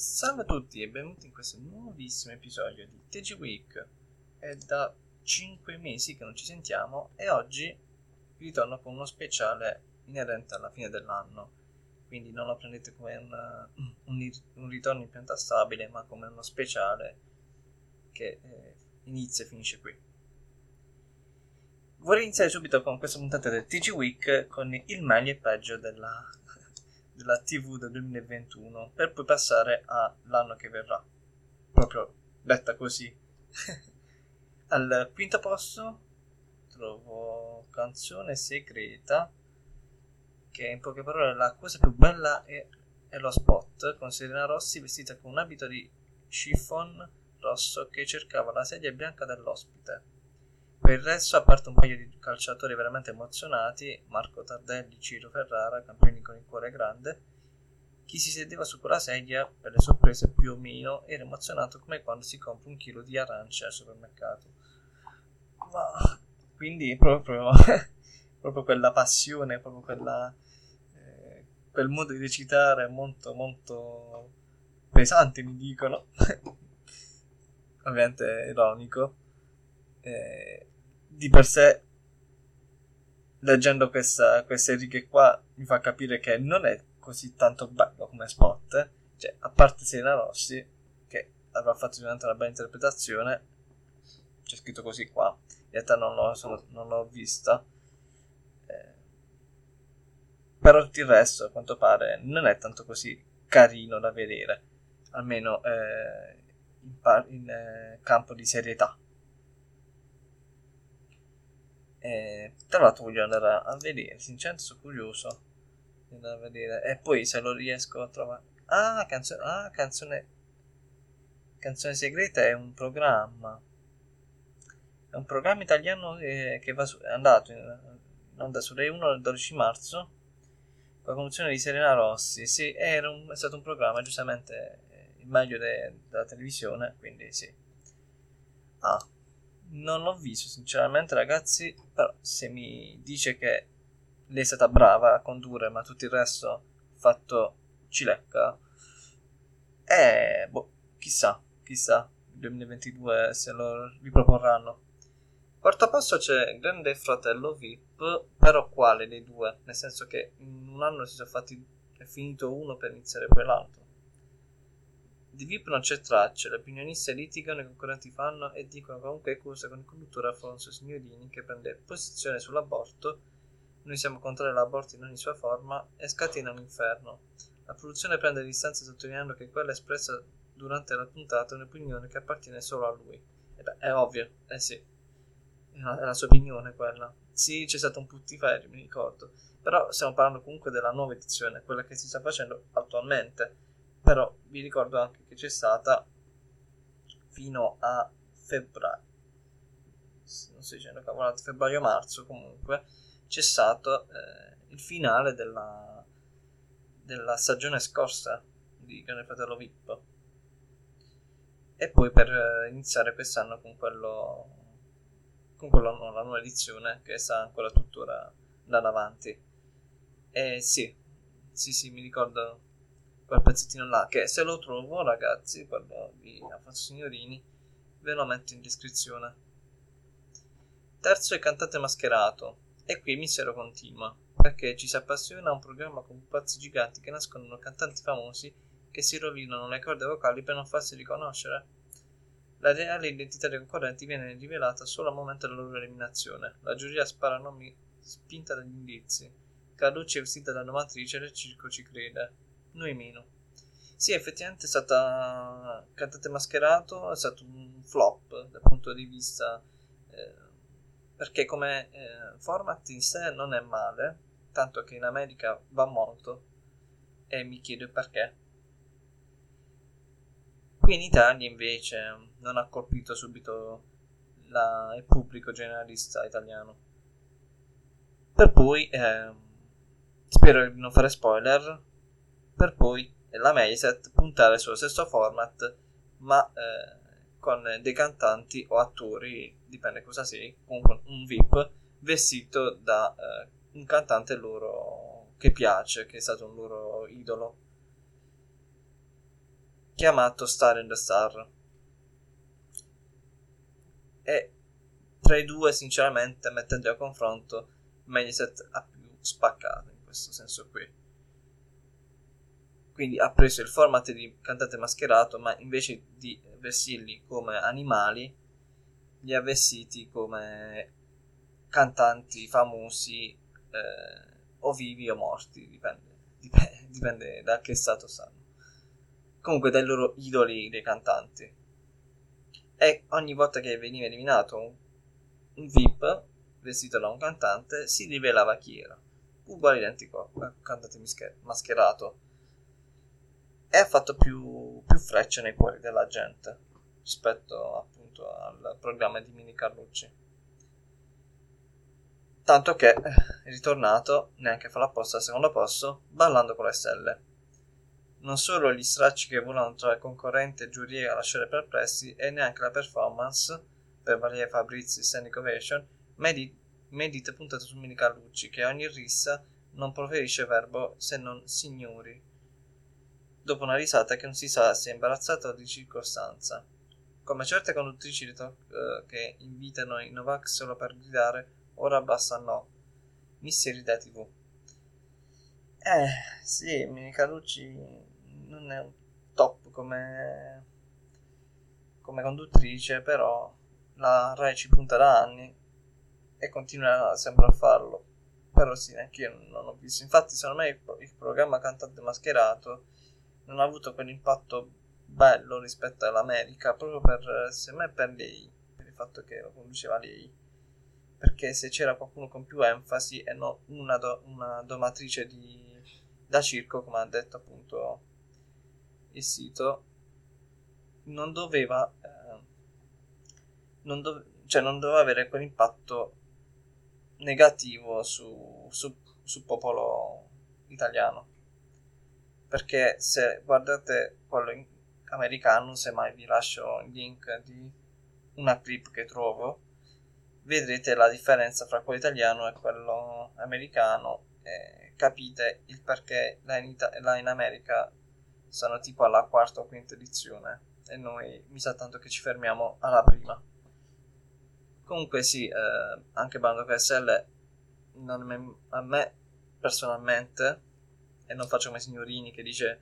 Salve a tutti e benvenuti in questo nuovissimo episodio di TG Week. È da 5 mesi che non ci sentiamo e oggi ritorno con uno speciale inerente alla fine dell'anno. Quindi non lo prendete come un, un, un ritorno in pianta stabile, ma come uno speciale che eh, inizia e finisce qui. Vorrei iniziare subito con questa puntata del TG Week con il meglio e peggio della della TV del 2021 per poi passare all'anno che verrà. Proprio detta così. Al quinto posto trovo Canzone Segreta, che in poche parole la cosa più bella è, è lo spot con Serena Rossi vestita con un abito di chiffon rosso che cercava la sedia bianca dell'ospite. Per il resto, a parte un paio di calciatori veramente emozionati, Marco Tardelli, Ciro Ferrara, campioni con il cuore grande, chi si sedeva su quella sedia, per le sorprese più o meno, era emozionato come quando si compra un chilo di arance al supermercato. Ma quindi proprio, proprio quella passione, proprio quella, eh, quel modo di recitare molto molto pesante mi dicono ovviamente ironico eh, di per sé leggendo questa, queste righe qua mi fa capire che non è così tanto bello come spot cioè a parte Serena Rossi che avrà fatto sicuramente una bella interpretazione c'è scritto così qua in realtà non l'ho, sono, non l'ho vista eh, però tutto il resto a quanto pare non è tanto così carino da vedere almeno eh, in, par- in eh, campo di serietà e, tra l'altro voglio andare a vedere, sinceramente sono curioso di andare a vedere. E poi se lo riesco a trovare... Ah, canzone... Ah, canzone... Canzone segreta è un programma. È un programma italiano che, che va su, è andato in, in onda su Rai 1 il 12 marzo con la conduzione di Serena Rossi. Sì, un, è stato un programma, giustamente il meglio de, della televisione, quindi sì. Ah, non l'ho visto sinceramente ragazzi, però se mi dice che lei è stata brava a condurre ma tutto il resto fatto cilecca, eh, boh, chissà, chissà, il 2022 se lo riproporranno. Quarto posto c'è Grande Fratello VIP, però quale dei due? Nel senso che in un anno si sono fatti, è finito uno per iniziare quell'altro. Di VIP non c'è traccia, le opinioniste litigano, i concorrenti fanno e dicono qualunque cosa con il conduttore Alfonso Signorini che prende posizione sull'aborto. Noi siamo contrari all'aborto in ogni sua forma e scatena un inferno. La produzione prende distanza sottolineando che quella espressa durante la puntata è un'opinione che appartiene solo a lui. E beh, è ovvio, eh sì, è la sua opinione quella. Sì, c'è stato un puttiferio, mi ricordo. Però stiamo parlando comunque della nuova edizione, quella che si sta facendo attualmente però vi ricordo anche che c'è stata fino a febbraio. Non sto dicendo cavolate febbraio-marzo comunque c'è stato eh, il finale della, della stagione scorsa di Grande Fratello VIP e poi per eh, iniziare quest'anno con quello con quello no, la nuova edizione che sta ancora tuttora andando avanti. E sì sì sì mi ricordo quel pezzettino là che se lo trovo ragazzi quello di Alfonso Signorini ve lo metto in descrizione. Terzo è cantante mascherato e qui il mistero continua perché ci si appassiona a un programma con pupazzi giganti che nascondono cantanti famosi che si rovinano le corde vocali per non farsi riconoscere. La reale identità dei concorrenti viene rivelata solo al momento della loro eliminazione. La giuria spara nomi spinta dagli indizi. Carlucci è vestita da domatrice e il circo ci crede noi meno. Sì, effettivamente è stata cantante mascherato, è stato un flop dal punto di vista eh, perché come eh, format in sé non è male, tanto che in America va molto e mi chiedo perché. Qui in Italia invece non ha colpito subito la, il pubblico generalista italiano. Per poi, eh, spero di non fare spoiler, per poi la Mediaset puntare sullo stesso format ma eh, con dei cantanti o attori, dipende cosa sei, comunque un VIP vestito da eh, un cantante loro che piace, che è stato un loro idolo. chiamato Star in the Star. E tra i due, sinceramente, mettendo a confronto, Mediaset ha più spaccato in questo senso qui. Quindi ha preso il format di cantante mascherato, ma invece di vestirli come animali, li ha vestiti come cantanti famosi eh, o vivi o morti, dipende, dipende, dipende da che stato stanno. Comunque dai loro idoli dei cantanti. E ogni volta che veniva eliminato un, un VIP vestito da un cantante si rivelava chi era. Uguale identico al cantante mascherato. E ha fatto più, più frecce nei cuori della gente rispetto appunto al programma di Mini Carlucci. Tanto che è ritornato, neanche fa l'apposta al secondo posto, ballando con le stelle. Non solo gli stracci che volano tra concorrente e giuria a lasciare perplessi, e neanche la performance, per Valeria Fabrizi Standing Ovation, medit- medita puntato su Mini Carlucci, che ogni rissa non proferisce verbo se non signori. Dopo una risata che non si sa se imbarazzata o di circostanza. Come certe conduttrici di talk uh, che invitano i Novak solo per gridare ora basta no. Misteri da TV. Eh, sì, Mini Carucci non è un top come, come conduttrice, però la Rai ci punta da anni e continua sempre a farlo. Però sì, anche io non ho visto. Infatti, secondo me il, il programma Cantante Mascherato non ha avuto quell'impatto bello rispetto all'America, proprio per, secondo me, per lei, per il fatto che lo conduceva lei perché se c'era qualcuno con più enfasi e non una, do, una domatrice di, da circo, come ha detto appunto il sito, non doveva, eh, non, dove, cioè non doveva avere quell'impatto negativo su, su, sul popolo italiano. Perché se guardate quello in, americano, semmai vi lascio il link di una clip che trovo, vedrete la differenza fra quello italiano e quello americano e capite il perché là in, Ita- là in America sono tipo alla quarta o quinta edizione e noi mi sa tanto che ci fermiamo alla prima. Comunque sì, eh, anche Bando KSL me, a me personalmente, e non faccio come signorini che dice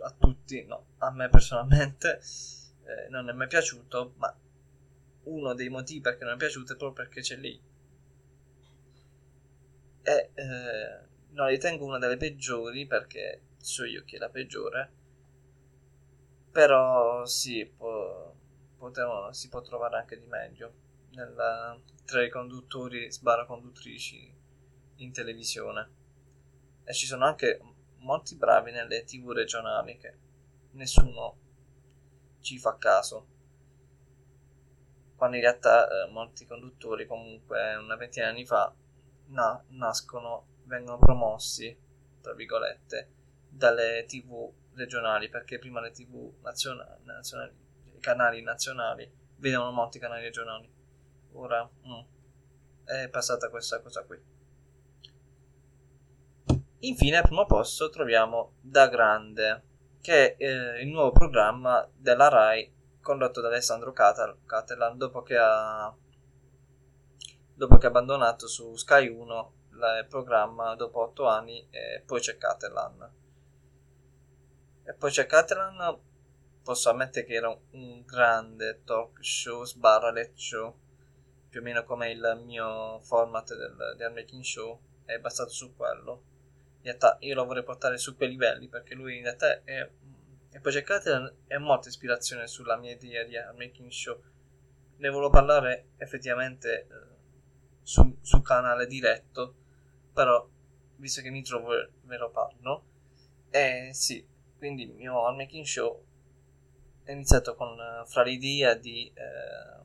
a tutti, no, a me personalmente eh, non è mai piaciuto, ma uno dei motivi perché non è piaciuto è proprio perché c'è lei. E eh, non ritengo una delle peggiori perché so io che è la peggiore. Però sì, può, potevo, si può trovare anche di meglio nella, tra i conduttori sbarra conduttrici in televisione. E ci sono anche molti bravi nelle tv regionali che nessuno ci fa caso quando in realtà eh, molti conduttori comunque una ventina di anni fa na- nascono, vengono promossi, tra virgolette, dalle tv regionali, perché prima le tv nazionali, nazionali i canali nazionali vedevano molti canali regionali. Ora mm, è passata questa cosa qui. Infine al primo posto troviamo Da Grande, che è eh, il nuovo programma della RAI condotto da Alessandro Catalan dopo che ha dopo che ha abbandonato su Sky 1 il programma dopo 8 anni e poi c'è Catalan e poi c'è Catalan posso ammettere che era un grande talk show sbarra let show più o meno come il mio format del, del making show è basato su quello in realtà io lo vorrei portare su quei livelli perché lui in realtà è e poi cercate è molta ispirazione sulla mia idea di making show. Ne volevo parlare effettivamente eh, su, sul canale diretto, però visto che mi trovo ve lo parlo. E sì, quindi il mio making show è iniziato con uh, fra l'idea di uh,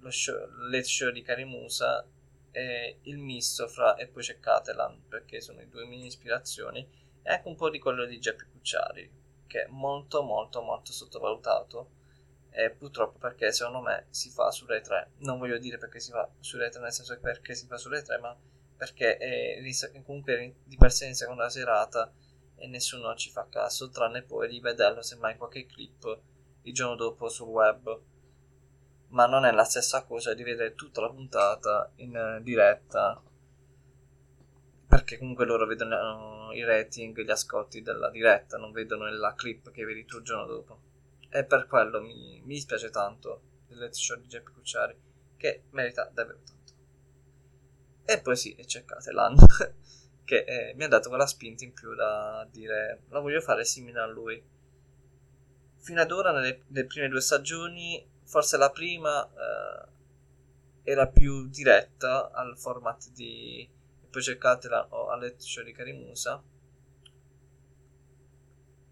lo show, show di Karimusa e il misto fra e poi c'è Catalan perché sono le due mie ispirazioni e anche un po' di quello di Geppi Cucciari, che è molto molto molto sottovalutato e purtroppo perché secondo me si fa su Rai 3 non voglio dire perché si fa su Rai 3 nel senso perché si fa su Rai 3 ma perché è comunque di per sé in seconda serata e nessuno ci fa caso, tranne poi di vederlo semmai qualche clip il giorno dopo sul web. Ma non è la stessa cosa di vedere tutta la puntata in diretta, perché comunque loro vedono i rating, gli ascolti della diretta, non vedono la clip che vedi tu il giorno dopo. E per quello mi, mi dispiace tanto del let's show di Geppi Cucciari, che merita davvero tanto. E poi sì, c'è Catelan. che eh, mi ha dato quella spinta in più da dire la voglio fare simile a lui. Fino ad ora, nelle, nelle prime due stagioni, forse la prima eh, era più diretta al format di poi cercatela o a letto di Karimusa.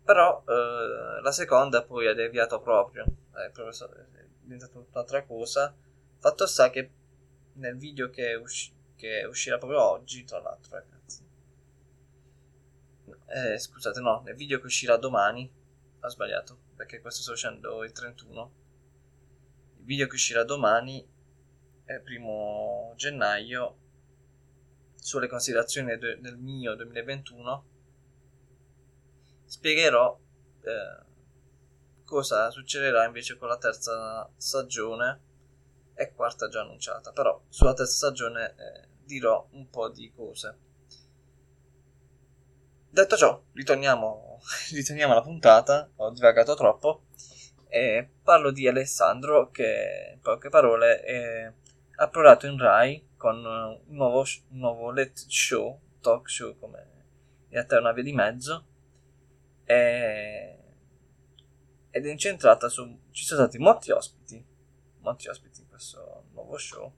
Però eh, la seconda poi ha deviato proprio, è, proprio, è diventata un'altra cosa. Fatto sta che nel video che, usci- che uscirà proprio oggi, tra l'altro, ragazzi, eh, scusate, no, nel video che uscirà domani, ho sbagliato, perché questo sto uscendo il 31. Il video che uscirà domani, è primo gennaio, sulle considerazioni del, del mio 2021, spiegherò eh, cosa succederà invece con la terza stagione e quarta già annunciata. Però sulla terza stagione eh, dirò un po' di cose. Detto ciò, ritorniamo, ritorniamo alla puntata, ho divagato troppo, e parlo di Alessandro che, in poche parole, è approdato in Rai con un nuovo, un nuovo let show, talk show come in realtà è una via di mezzo, e, ed è incentrata su... ci sono stati molti ospiti, molti ospiti in questo nuovo show,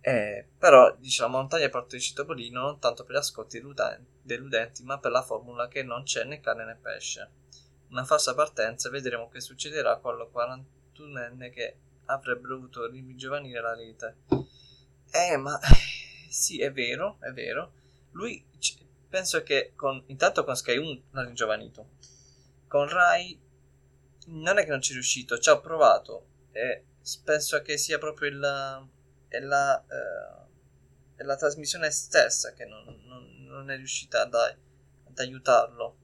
eh, però dice la montagna porta di Topolino non tanto per gli ascolti deludenti, ma per la formula che non c'è né carne né pesce. Una falsa partenza vedremo che succederà con lo 41enne che avrebbe dovuto ringiovanire la rete. Eh, ma sì, è vero, è vero. Lui penso che con, intanto con Sky 1 l'ha ringiovanito. Con Rai non è che non ci è riuscito, ci ha provato e penso che sia proprio è la, eh, la trasmissione stessa che non, non, non è riuscita ad, ad, aiutarlo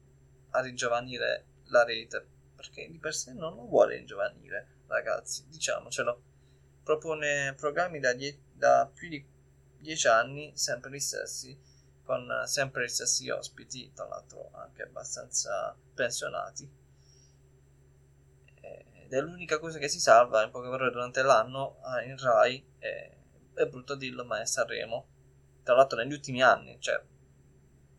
a ringiovanire la rete perché di per sé non lo vuole ringiovanire ragazzi diciamocelo. Propone programmi da, die- da più di dieci anni sempre gli stessi con sempre gli stessi ospiti tra l'altro anche abbastanza pensionati. Ed è l'unica cosa che si salva in poche parole durante l'anno ah, in Rai è, è brutto dirlo ma è Sanremo. Tra l'altro negli ultimi anni cioè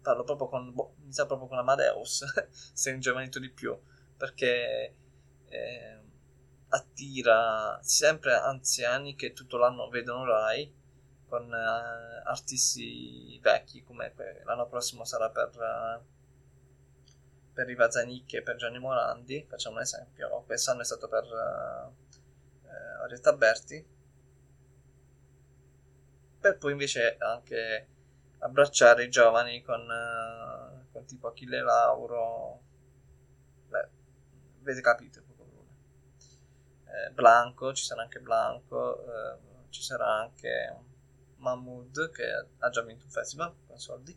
parlo proprio con boh, mi proprio con Amadeus se è ingiovanito di più perché eh, attira sempre anziani che tutto l'anno vedono Rai con eh, artisti vecchi come l'anno prossimo sarà per uh, per Riva Zanicchi e per Gianni Morandi, facciamo un esempio, quest'anno è stato per uh, Orietta Berti, per poi invece anche abbracciare i giovani con, uh, con tipo Achille Lauro, beh, avete capito, eh, Blanco, ci sarà anche Blanco, eh, ci sarà anche Mahmood che ha già vinto un festival con soldi.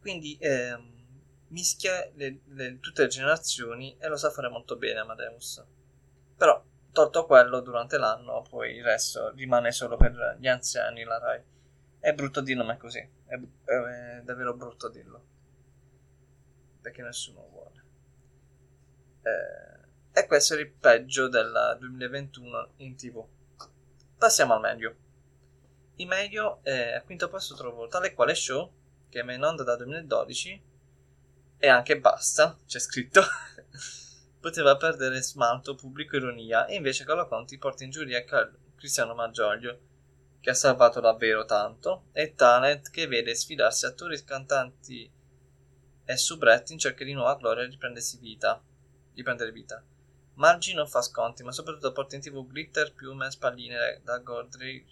Quindi ehm, mischia le, le, tutte le generazioni e lo sa fare molto bene Amadeus. Però, tolto quello, durante l'anno poi il resto rimane solo per gli anziani la Rai. È brutto dirlo, ma è così. È, è, davvero brutto dirlo. Perché nessuno vuole. Eh, e questo è il peggio del 2021 in tv. Passiamo al meglio. In meglio, eh, al quinto posto trovo Tale Quale Show, che è in onda da 2012 e anche basta, c'è scritto. Poteva perdere smalto, pubblico ironia, e invece Carlo Conti porta in giuria Cristiano Maggioglio, che ha salvato davvero tanto, e Talent che vede sfidarsi attori, cantanti e subretti in cerca di nuova gloria e riprendersi vita. Riprendere vita. Margi non fa sconti, ma soprattutto porta in tv glitter, piume, spalline da Godric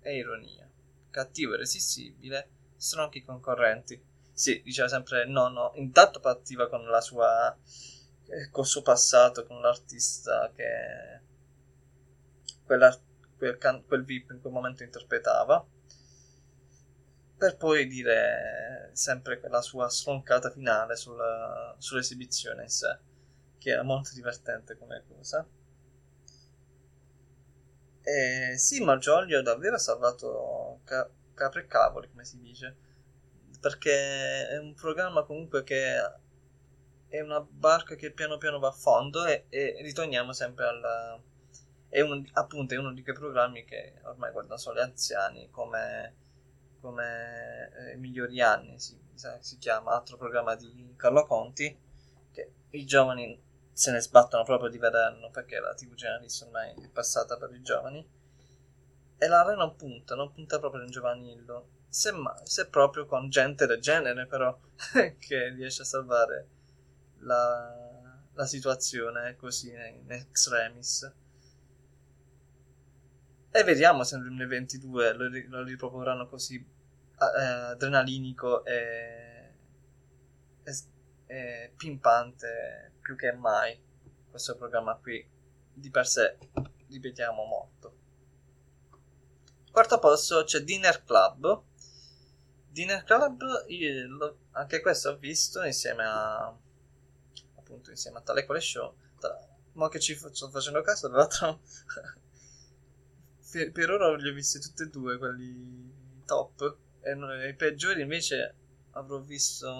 e ironia. Cattivo e irresistibile, stronchi concorrenti. Sì, diceva sempre no, no. Intanto partiva con la sua. Eh, col suo passato, con l'artista che. Quel, can- quel VIP in quel momento interpretava. per poi dire sempre quella sua stroncata finale sulla, sull'esibizione in sé, che era molto divertente come cosa. E sì, Malgioglio davvero ha salvato ca- capre e cavoli, come si dice, perché è un programma comunque che è una barca che piano piano va a fondo e, e ritorniamo sempre alla... È un, appunto è uno di quei programmi che ormai guardano solo gli anziani come come eh, Migliori Anni, si, si, chiama, altro programma di Carlo Conti, che i giovani se ne sbattono proprio di vederlo perché la TV generalista ormai è passata per i giovani. E la Rai non punta, non punta proprio in giovanillo, semmai, se proprio con gente del genere però che riesce a salvare la, la situazione così in extremis. E vediamo se nel 2022 lo, lo riproporranno così eh, adrenalinico e, e, e, pimpante più che mai. Questo programma qui di per sé, ripetiamo molto. Quarto posto c'è Dinner Club. Dinner Club, lo, anche questo ho visto insieme a appunto insieme a tale quale show. Ma che ci sto facendo caso, tra l'altro per, per, ora li ho visti tutti e due, quelli top. E i peggiori invece avrò visto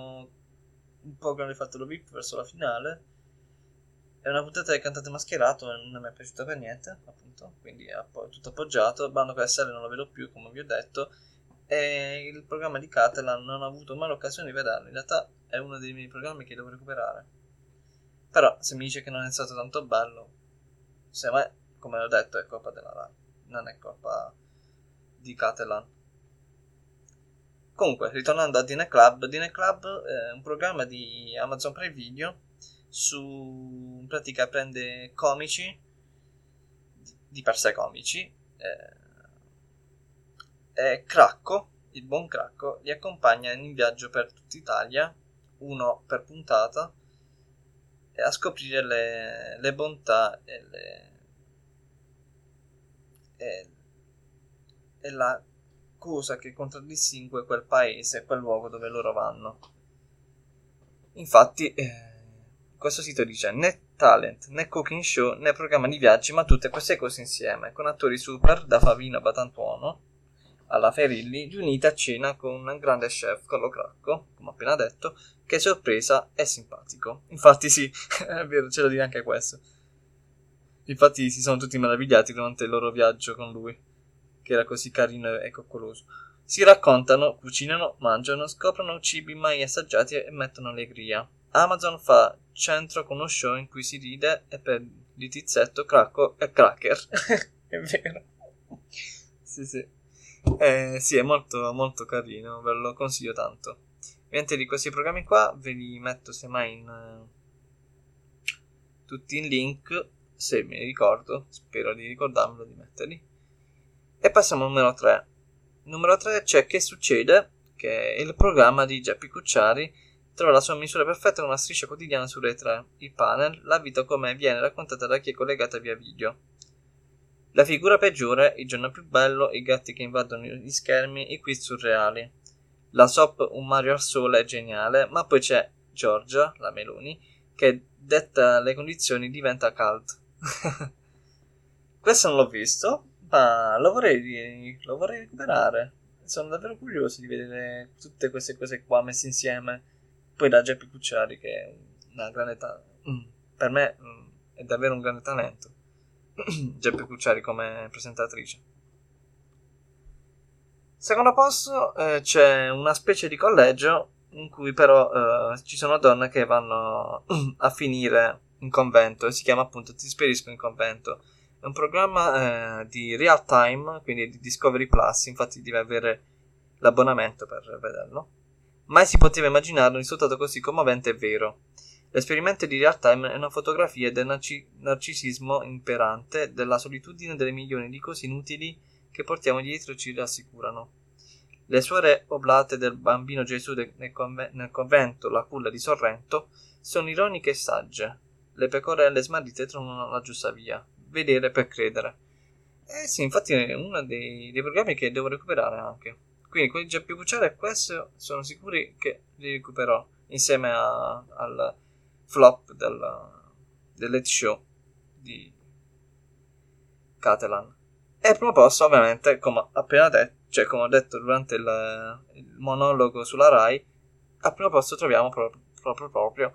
un po' che hanno fatto lo VIP verso la finale. È una puntata del cantante mascherato e non mi è piaciuta per niente, appunto. Quindi è tutto appoggiato. Bando con SL non lo vedo più, come vi ho detto. E il programma di Catalan non ho avuto mai l'occasione di vederlo. In realtà è uno dei miei programmi che devo recuperare. Però se mi dice che non è stato tanto bello, se mai, come ho detto, è colpa della Rai non è colpa di Catalan. Comunque, ritornando a Dine Club, Dine Club è un programma di Amazon Prime Video su in pratica prende comici di per sé comici eh, e Cracco, il buon Cracco, li accompagna in viaggio per tutta Italia, uno per puntata, a scoprire le, le bontà e le, è, è la cosa che contraddistingue quel paese, quel luogo dove loro vanno. Infatti, eh, questo sito dice né talent, né cooking show, né programma di viaggi, ma tutte queste cose insieme, con attori super da Favino a Batantuono alla Ferilli, riunite a cena con un grande chef, Carlo Cracco, come appena detto, che è sorpresa e simpatico. Infatti sì, è vero, ce lo dire anche questo. Infatti si sono tutti meravigliati durante il loro viaggio con lui, che era così carino e coccoloso. Si raccontano, cucinano, mangiano, scoprono cibi mai assaggiati e mettono allegria. Amazon fa centro con uno show in cui si ride e per di tizzetto, cracco e cracker. è vero. sì, sì. Eh, sì, è molto, molto carino, ve lo consiglio tanto. Niente di questi programmi qua, ve li metto semmai in... Uh, tutti in link se mi ricordo, spero di ricordarmelo di metterli. E passiamo al numero 3. Numero 3 c'è Che succede? Che è il programma di Geppi Cucciari. Trova la sua misura perfetta in una striscia quotidiana su Rai 3. Il panel, la vita come viene raccontata da chi è collegata via video. La figura peggiore, il giorno più bello, i gatti che invadono gli schermi, i quiz surreali. La SOP Un Mario al Sole è geniale, ma poi c'è Giorgia, la Meloni, che detta le condizioni diventa cult. Questo non l'ho visto, ma lo vorrei, lo vorrei recuperare. Sono davvero curioso di vedere tutte queste cose qua messe insieme. Poi da Geppi Cucciari, che è una grande ta- mm, per me mm, è davvero un grande talento. Geppi Cucciari come presentatrice. Secondo posto eh, c'è una specie di collegio in cui però eh, ci sono donne che vanno a finire in convento e si chiama appunto Ti spedisco in convento. È un programma eh, di real time, quindi di Discovery Plus, infatti devi avere l'abbonamento per vederlo. Mai si poteva immaginare un risultato così commovente e vero. L'esperimento di real time è una fotografia del narci- narcisismo imperante, della solitudine delle milioni di cose inutili che portiamo dietro e ci rassicurano. Le suore oblate del bambino Gesù de- nel, conve- nel convento La Culla di Sorrento sono ironiche e sagge, le pecorelle smarrite trovano la giusta via. Vedere per credere. Eh sì, infatti è uno dei, dei programmi che devo recuperare anche. Quindi quelli già più Cucciara e questo sono sicuri che li recuperò insieme a, al flop del, del late show di Catalan. E al primo posto, ovviamente, come appena detto, cioè come ho detto durante il, il monologo sulla Rai, al primo posto troviamo proprio, proprio, proprio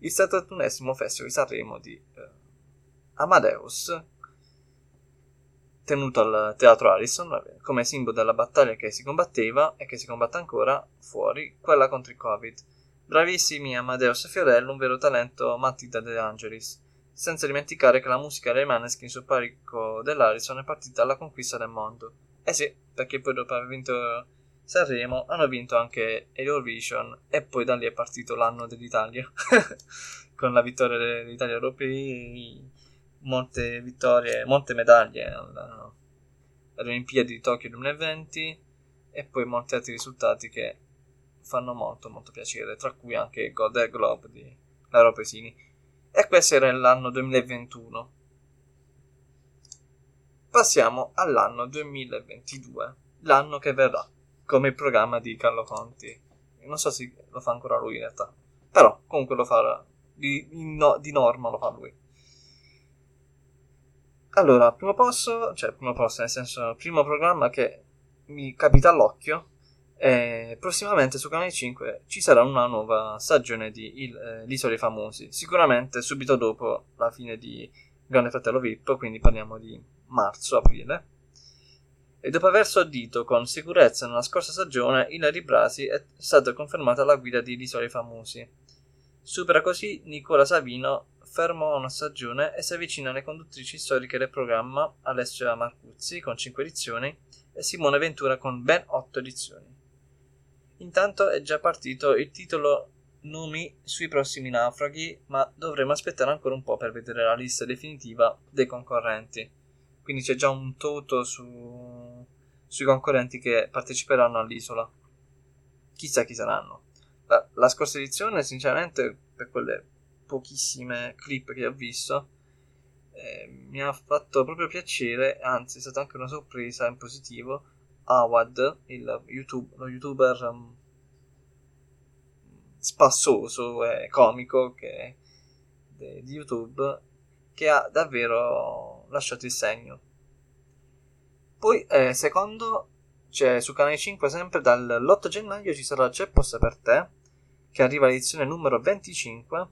il 71esimo Festival di Sanremo di eh, Amadeus, tenuto al Teatro Harrison come simbolo della battaglia che si combatteva e che si combatte ancora fuori, quella contro il Covid. Bravissimi Amadeus e Fiorello, un vero talento Matilda De Angelis. Senza dimenticare che la musica dei Maneskin sul palco dell'Harrison è partita alla conquista del mondo. Eh sì, perché poi dopo aver vinto Sanremo hanno vinto anche Eurovision e poi da lì è partito l'anno dell'Italia con la vittoria dell'Italia europei molte vittorie, molte medaglie alle Olimpiadi di Tokyo 2020 e poi molti altri risultati che fanno molto molto piacere, tra cui anche il Golden Globe di Laura Pesini. E questo era l'anno 2021. Passiamo all'anno 2022, l'anno che verrà, come il programma di Carlo Conti. Non so se lo fa ancora lui in realtà, però comunque lo fa di, no, di norma lo fa lui. Allora, primo posto, cioè primo posto nel senso primo programma che mi capita all'occhio e prossimamente su Canale 5 ci sarà una nuova stagione di il, eh, L'Isola dei Famosi, sicuramente subito dopo la fine di Grande Fratello VIP, quindi parliamo di marzo-aprile. E dopo aver soddito con sicurezza nella scorsa stagione, Ilari Brasi è stata confermata alla guida di L'Isola dei Famosi. Supera così Nicola Savino fermò una stagione e si avvicina alle conduttrici storiche del programma Alessia Marcuzzi con 5 edizioni e Simone Ventura con ben 8 edizioni. Intanto è già partito il titolo Numi sui prossimi naufraghi, ma dovremo aspettare ancora un po' per vedere la lista definitiva dei concorrenti. Quindi c'è già un toto su... sui concorrenti che parteciperanno all'isola. Chissà chi saranno. La, la scorsa edizione, sinceramente, per quelle pochissime clip che ho visto, eh, mi ha fatto proprio piacere, anzi è stata anche una sorpresa in positivo, Awad, il YouTube, lo youtuber um, spassoso e comico che, de, di YouTube, che ha davvero lasciato il segno. Poi, eh, secondo, c'è su Canale 5 sempre dall'8 gennaio ci sarà C'è posta per te, che arriva all'edizione numero 25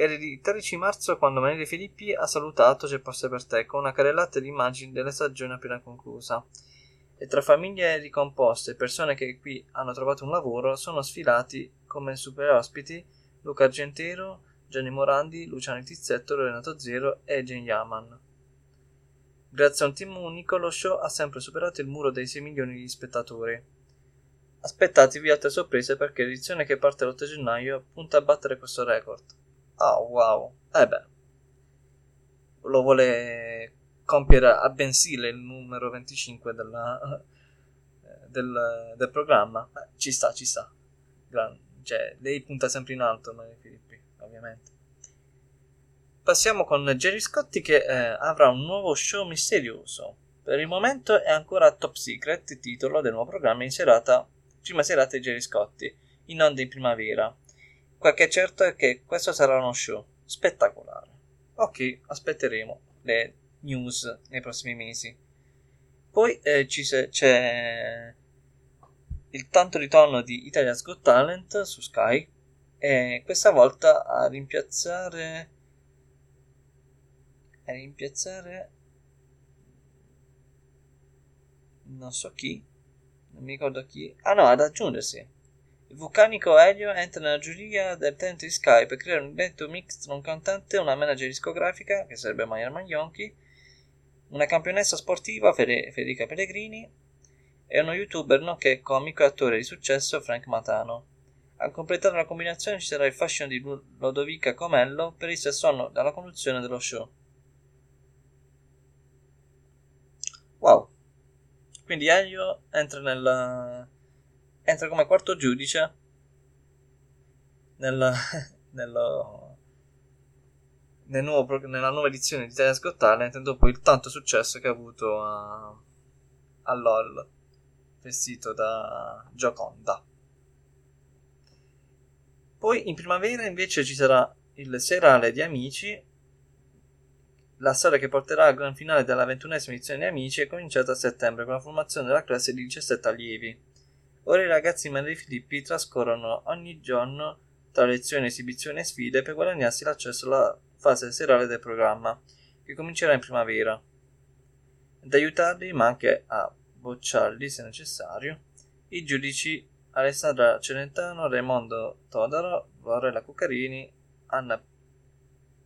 era il 13 marzo quando Manuele Filippi ha salutato C'è posto per te con una carrellata di immagini della stagione appena conclusa. E tra famiglie ricomposte e persone che qui hanno trovato un lavoro sono sfilati come super ospiti Luca Argentero, Gianni Morandi, Luciano Tizzetto, Renato Zero e Jen Yaman. Grazie a un team unico, lo show ha sempre superato il muro dei 6 milioni di spettatori. Aspettatevi altre sorprese perché l'edizione che parte l'8 gennaio punta a battere questo record. Oh wow, eh beh, lo vuole compiere a bensile il numero 25 della, eh, del, del, programma. Eh, ci sta, ci sta. Gran, cioè, lei punta sempre in alto, Maria Filippi, ovviamente. Passiamo con Jerry Scotti che eh, avrà un nuovo show misterioso. Per il momento è ancora top secret, titolo del nuovo programma in serata, prima serata di Jerry Scotti, in onda in primavera Quel che è certo è che questo sarà uno show spettacolare. Ok, aspetteremo le news nei prossimi mesi. Poi eh, ci c'è il tanto ritorno di Italia's Got Talent su Sky e questa volta a rimpiazzare rimpiazzare non so chi non mi ricordo chi ah no ad aggiungersi il vulcanico Elio entra nella giuria del talento di Sky per creare un evento mix tra un cantante, una manager discografica, che sarebbe Maya Maglionchi, una campionessa sportiva, Federica Pellegrini, e uno youtuber nonché comico e attore di successo, Frank Matano. A completare la combinazione ci sarà il fascino di Lodovica Comello per il stesso anno dalla conduzione dello show. Wow! Quindi Elio entra nella entra come quarto giudice nel, nello, nel nuovo, nella nuova edizione di Italia's Got Talent dopo il tanto successo che ha avuto a, a LOL vestito da Gioconda. Poi in primavera invece ci sarà il serale di Amici, la storia che porterà al gran finale della ventunesima edizione di Amici è cominciata a settembre con la formazione della classe di 17 allievi. Ora i ragazzi Maria Filippi trascorrono ogni giorno tra lezioni, esibizioni e sfide per guadagnarsi l'accesso alla fase serale del programma, che comincerà in primavera. Ad aiutarli, ma anche a bocciarli se necessario, i giudici Alessandra Celentano, Raimondo Todaro, Lorella Cuccarini, Anna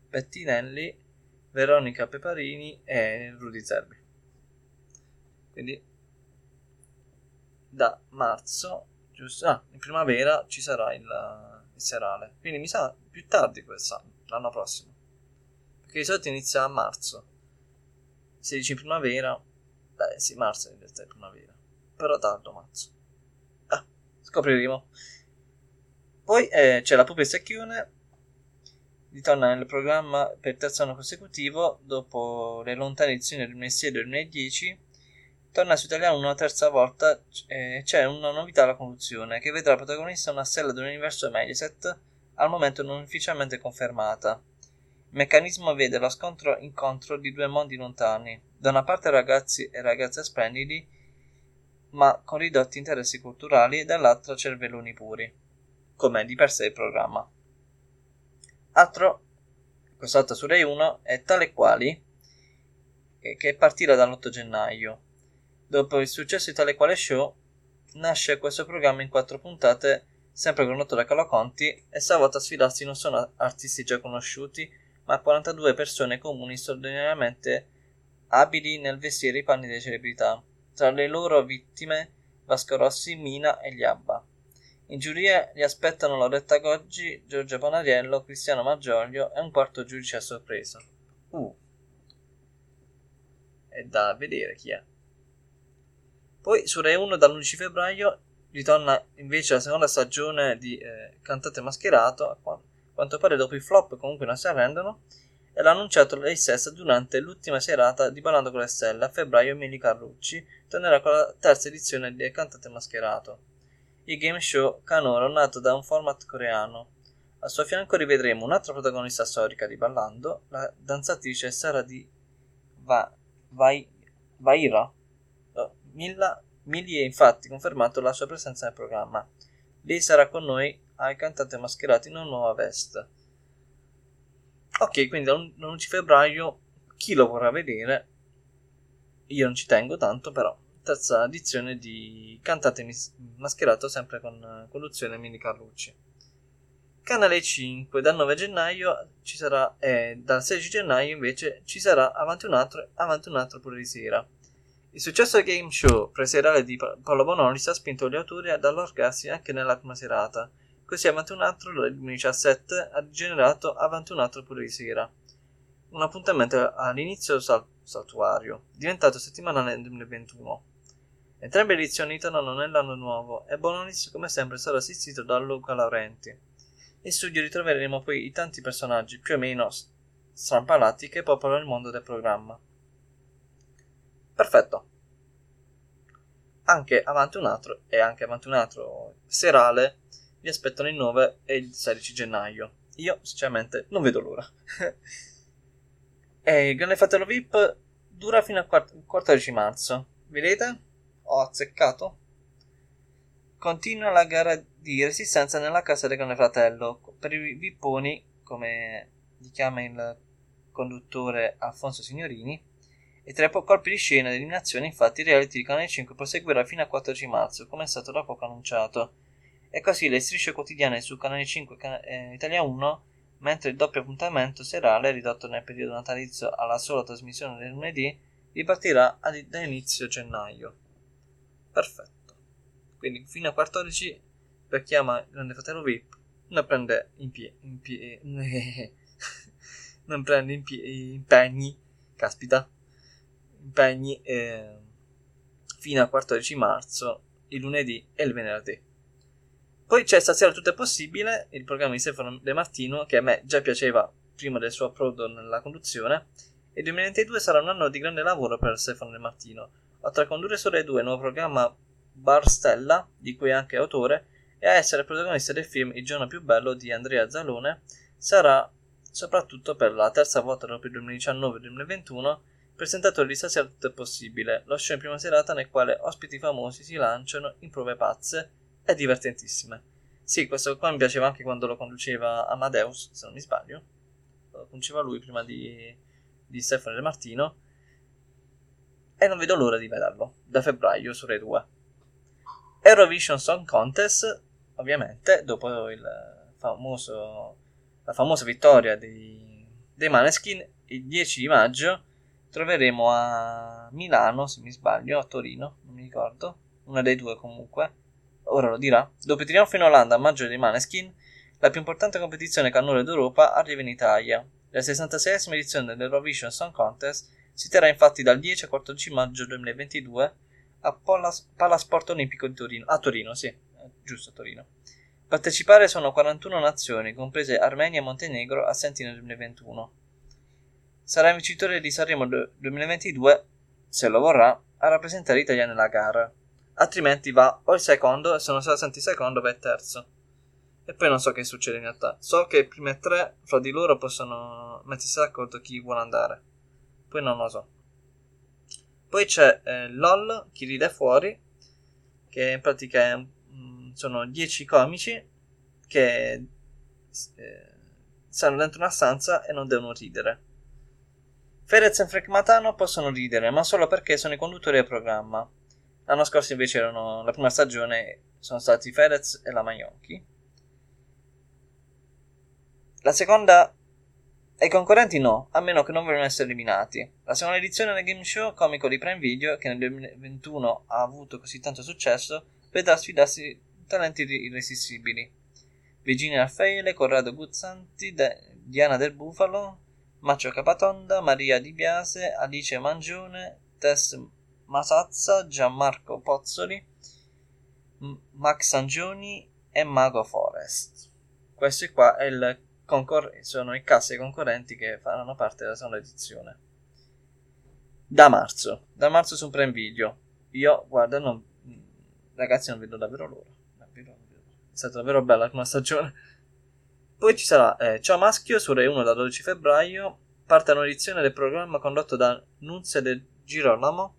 Pettinelli, Veronica Peparini e Rudy Zerbi. Quindi da marzo, giusto? Ah, in primavera ci sarà il, il serale. Quindi mi sa più tardi quest'anno, l'anno prossimo. Perché di solito inizia a marzo. Se dici in primavera, beh sì, marzo in realtà è primavera. Però tardo marzo. Ah, scopriremo. Poi eh, c'è la Pupa Secchione. Ritorna nel programma per terzo anno consecutivo dopo le lontane edizioni del 2006 e del 2010 torna su Italiano una terza volta eh, c'è una novità alla conduzione che vedrà protagonista una stella dell'universo Mediaset al momento non ufficialmente confermata. Il meccanismo vede lo scontro-incontro di due mondi lontani, da una parte ragazzi e ragazze splendidi, ma con ridotti interessi culturali, e dall'altra cervelloni puri, come di per sé il programma. Altro, quest'altro su Rai 1, è Tale Quali, che partirà dall'8 gennaio. Dopo il successo di Tale Quale Show, nasce questo programma in quattro puntate, sempre condotto da Carlo Conti, e stavolta a sfidarsi non sono artisti già conosciuti, ma 42 persone comuni straordinariamente abili nel vestire i panni delle celebrità. Tra le loro vittime Vasco Rossi, Mina e gli Abba. In giuria li aspettano Loretta Goggi, Giorgio Panariello, Cristiano Maggioglio e un quarto giudice a sorpresa. Uh. È da vedere chi è. Poi su Rai 1 dall'11 febbraio ritorna invece la seconda stagione di eh, Cantate Mascherato, a quanto pare dopo i flop comunque non si arrendono, e l'ha annunciato lei stessa durante l'ultima serata di Ballando con le Stelle a febbraio Emily Carrucci tornerà con la terza edizione di Cantate Mascherato, il game show canoro nato da un format coreano. Al suo fianco rivedremo un'altra protagonista storica di Ballando, la danzatrice Sara di Va- Vai- Vaira. Oh, Milla Millie ha infatti confermato la sua presenza nel programma. Lei sarà con noi ai cantanti mascherati in una nuova veste. Ok, quindi l'11 febbraio chi lo vorrà vedere? Io non ci tengo tanto, però terza edizione di Cantate mascherato sempre con conduzione Mini Carlucci. Canale 5 dal 9 gennaio ci sarà e dal 16 gennaio invece ci sarà avanti un altro avanti un altro pure di sera. Il successo del game show preserale di Paolo Bonolis ha spinto gli autori ad allargarsi anche nella prima serata, così Avanti un altro nel 2017 ha generato Avanti un altro pure di sera, un appuntamento all'inizio sal- saltuario, diventato settimanale nel 2021. Entrambe le edizioni tornano nell'anno nuovo e Bonolis come sempre sarà assistito da Luca Laurenti. In studio ritroveremo poi i tanti personaggi più o meno strampalati che popolano il mondo del programma. Perfetto. Anche avanti un altro e anche avanti un altro serale vi aspettano il 9 e il 16 gennaio. Io, sinceramente, non vedo l'ora. e il Grande Fratello VIP dura fino al 14 marzo. Vedete? Ho azzeccato. Continua la gara di resistenza nella casa del Grande Fratello per i vipponi, come li chiama il conduttore Alfonso Signorini e tra i colpi di scena ed eliminazione infatti il reality di Canale 5 proseguirà fino al 14 marzo, come è stato da poco annunciato. E così le strisce quotidiane su Canale 5 e Italia 1, mentre il doppio appuntamento serale, ridotto nel periodo natalizio alla sola trasmissione del lunedì, ripartirà da inizio gennaio. Perfetto. Quindi fino a 14 per chi ama Grande Fratello VIP non prende impie- impie- non prende impie- impegni, caspita, impegni eh, fino al 14 marzo, il lunedì e il venerdì. Poi c'è Stasera Tutto è Possibile, il programma di Stefano De Martino, che a me già piaceva prima del suo approdo nella conduzione, e il 2022 sarà un anno di grande lavoro per Stefano De Martino. A condurre su Rai 2 il nuovo programma Barstella, di cui è anche autore, e a essere protagonista del film Il giorno più bello di Andrea Zalone, sarà soprattutto per la terza volta dopo il 2019-2021 presentatore di Stasera Tutto è Possibile, lo show in prima serata nel quale ospiti famosi si lanciano in prove pazze e divertentissime. Sì, questo qua mi piaceva anche quando lo conduceva Amadeus, se non mi sbaglio. Lo conduceva lui prima di, di Stefano De Martino. E non vedo l'ora di vederlo, da febbraio su Rai 2. Eurovision Song Contest, ovviamente, dopo famoso, la famosa vittoria dei, dei Maneskin, il 10 di maggio troveremo a Milano, se mi sbaglio, a Torino, non mi ricordo, una dei due comunque, ora lo dirà. Dopo il trionfo in Olanda a maggio dei Maneskin, la più importante competizione cannone d'Europa arriva in Italia. La 66esima edizione dell'Eurovision Song Contest si terrà infatti dal 10 al 14 maggio 2022 a Palasport Olimpico di Torino, a Torino, sì, giusto a Torino. Partecipare sono 41 nazioni, comprese Armenia e Montenegro, assenti nel 2021 sarà il vincitore di Sanremo 2022, se lo vorrà, a rappresentare l'Italia nella gara. Altrimenti va o il secondo, se non sarà senti secondo, va il terzo. E poi non so che succede in realtà. So che i primi tre fra di loro possono mettersi d'accordo chi vuole andare. Poi non lo so. Poi c'è eh, LOL, chi ride fuori, che in pratica è, mm, sono 10 comici che eh, stanno dentro una stanza e non devono ridere. Fedez e Frank Matano possono ridere, ma solo perché sono i conduttori del programma. L'anno scorso invece erano la prima stagione sono stati Fedez e la Magnocchi. La seconda e i concorrenti no, a meno che non vogliano essere eliminati. La seconda edizione del game show comico di Prime Video, che nel 2021 ha avuto così tanto successo, vedrà sfidarsi talenti irresistibili. Virginia Raffaele, Corrado Guzzanti, Diana del Bufalo, Macio Capatonda, Maria Di Biase, Alice Mangione, Tess Masazza, Gianmarco Pozzoli, Max Angioni e Mago Forest. Questi qua concor- sono i casi concorrenti che faranno parte della seconda edizione. Da marzo, da marzo su Prime Video. Io, guarda, non, ragazzi, non vedo davvero l'ora. Davvero, davvero. È stata davvero bella la stagione. Poi ci sarà eh, Ciao Maschio su Rai 1 dal 12 febbraio. Parte un'edizione del programma condotto da Nunzia del Girolamo.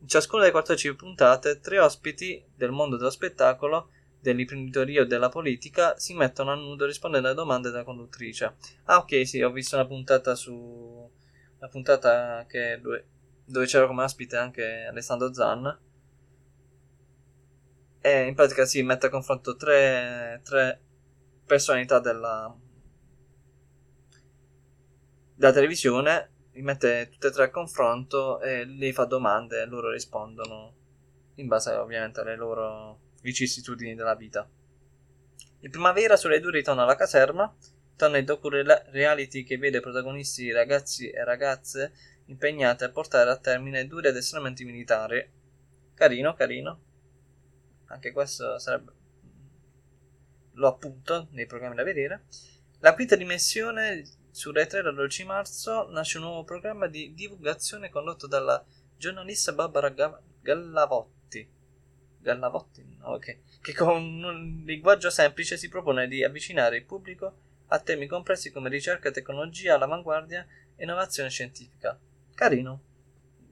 In ciascuna delle 14 puntate, tre ospiti del mondo dello spettacolo, dell'imprenditoria o della politica si mettono a nudo rispondendo alle domande della conduttrice. Ah, ok, sì, ho visto una puntata su. Una puntata che dove, dove c'era come ospite anche Alessandro Zan. E in pratica si mette a confronto tre, tre personalità della, della televisione, li mette tutte e tre a confronto e lei fa domande e loro rispondono in base ovviamente alle loro vicissitudini della vita. In primavera sulle due ritorna alla caserma, torna il docu-reality che vede protagonisti ragazzi e ragazze impegnati a portare a termine duri addestramenti militari. Carino, carino. Anche questo sarebbe lo appunto nei programmi da vedere. La quinta dimensione su Rai 3 dal 12 marzo nasce un nuovo programma di divulgazione condotto dalla giornalista Barbara Gallavotti. Gallavotti? Ok. Che con un linguaggio semplice si propone di avvicinare il pubblico a temi complessi come ricerca, tecnologia, all'avanguardia e innovazione scientifica. Carino.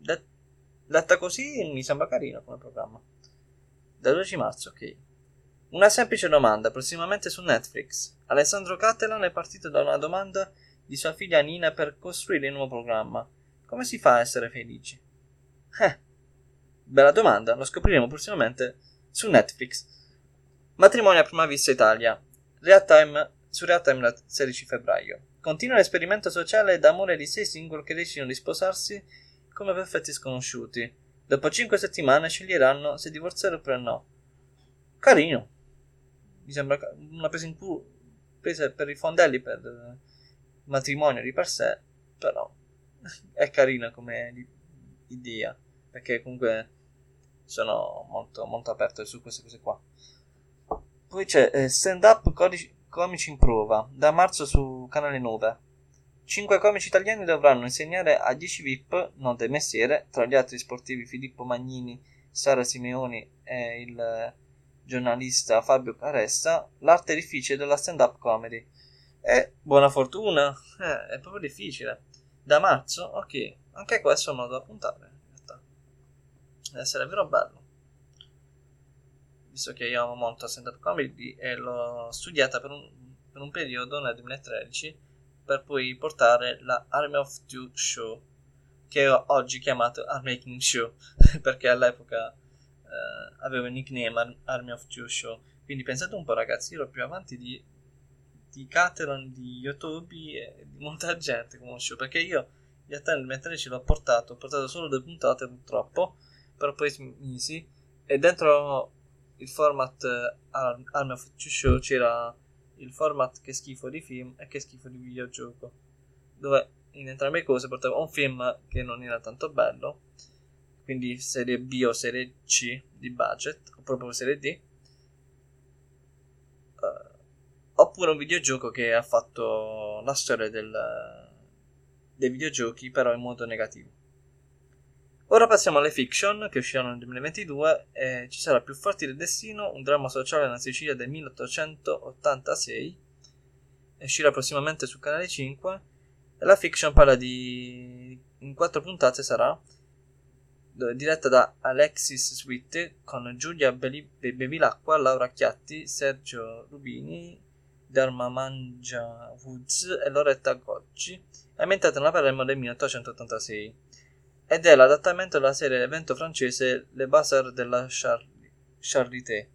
Detta così mi sembra carino come programma. Dal 12 marzo, ok. Una semplice domanda, prossimamente su Netflix. Alessandro Cattelan è partito da una domanda di sua figlia Nina per costruire il nuovo programma. Come si fa a essere felici? Eh, bella domanda, lo scopriremo prossimamente su Netflix. Matrimonio a prima vista Italia. Real time, su Real Time il 16 febbraio. Continua l'esperimento sociale d'amore di sei single che decidono di sposarsi come perfetti sconosciuti. Dopo cinque settimane sceglieranno se divorziare oppure no. Carino mi sembra una presa in culo presa per i fondelli per il matrimonio di per sé però è carina come idea perché comunque sono molto, molto aperto su queste cose qua poi c'è eh, stand up codici, comici in prova da marzo su canale 9 5 comici italiani dovranno insegnare a 10 VIP non del mestiere tra gli altri sportivi Filippo Magnini Sara Simeoni e il giornalista Fabio Caressa l'arte difficile della stand-up comedy. E buona fortuna, eh, è proprio difficile. Da marzo, ok, anche questo è un modo da puntare. Deve essere vero bello. Visto che io amo molto la stand-up comedy e l'ho studiata per un, per un periodo nel 2013 per poi portare la Army of Two Show, che ho oggi chiamato Armaking Show, perché all'epoca eh, avevo il nickname Army of Two Show. Quindi pensate un po' ragazzi, io ero più avanti di, di Cateron, di YouTube e di molta gente come show, perché io gli attendi mentre ce l'ho portato, ho portato solo due puntate purtroppo, però poi smisi, e dentro il format eh, Army of Two Show c'era il format che schifo di film e che schifo di videogioco, dove in entrambe le cose portavo un film che non era tanto bello, quindi serie B o serie C di budget, o proprio serie D, uh, oppure un videogioco che ha fatto la storia del, dei videogiochi, però in modo negativo. Ora passiamo alle fiction che usciranno nel 2022 e ci sarà Più forti del destino, un dramma sociale nella Sicilia del 1886. Uscirà prossimamente su canale 5 e la fiction parla di in quattro puntate sarà diretta da Alexis Sweet con Giulia Bevilacqua, Laura Chiatti, Sergio Rubini, Dharma Mangia Woods e Loretta Goggi, ambientata nella Palermo del 1886 ed è l'adattamento della serie evento francese Le Bazar de la Charité.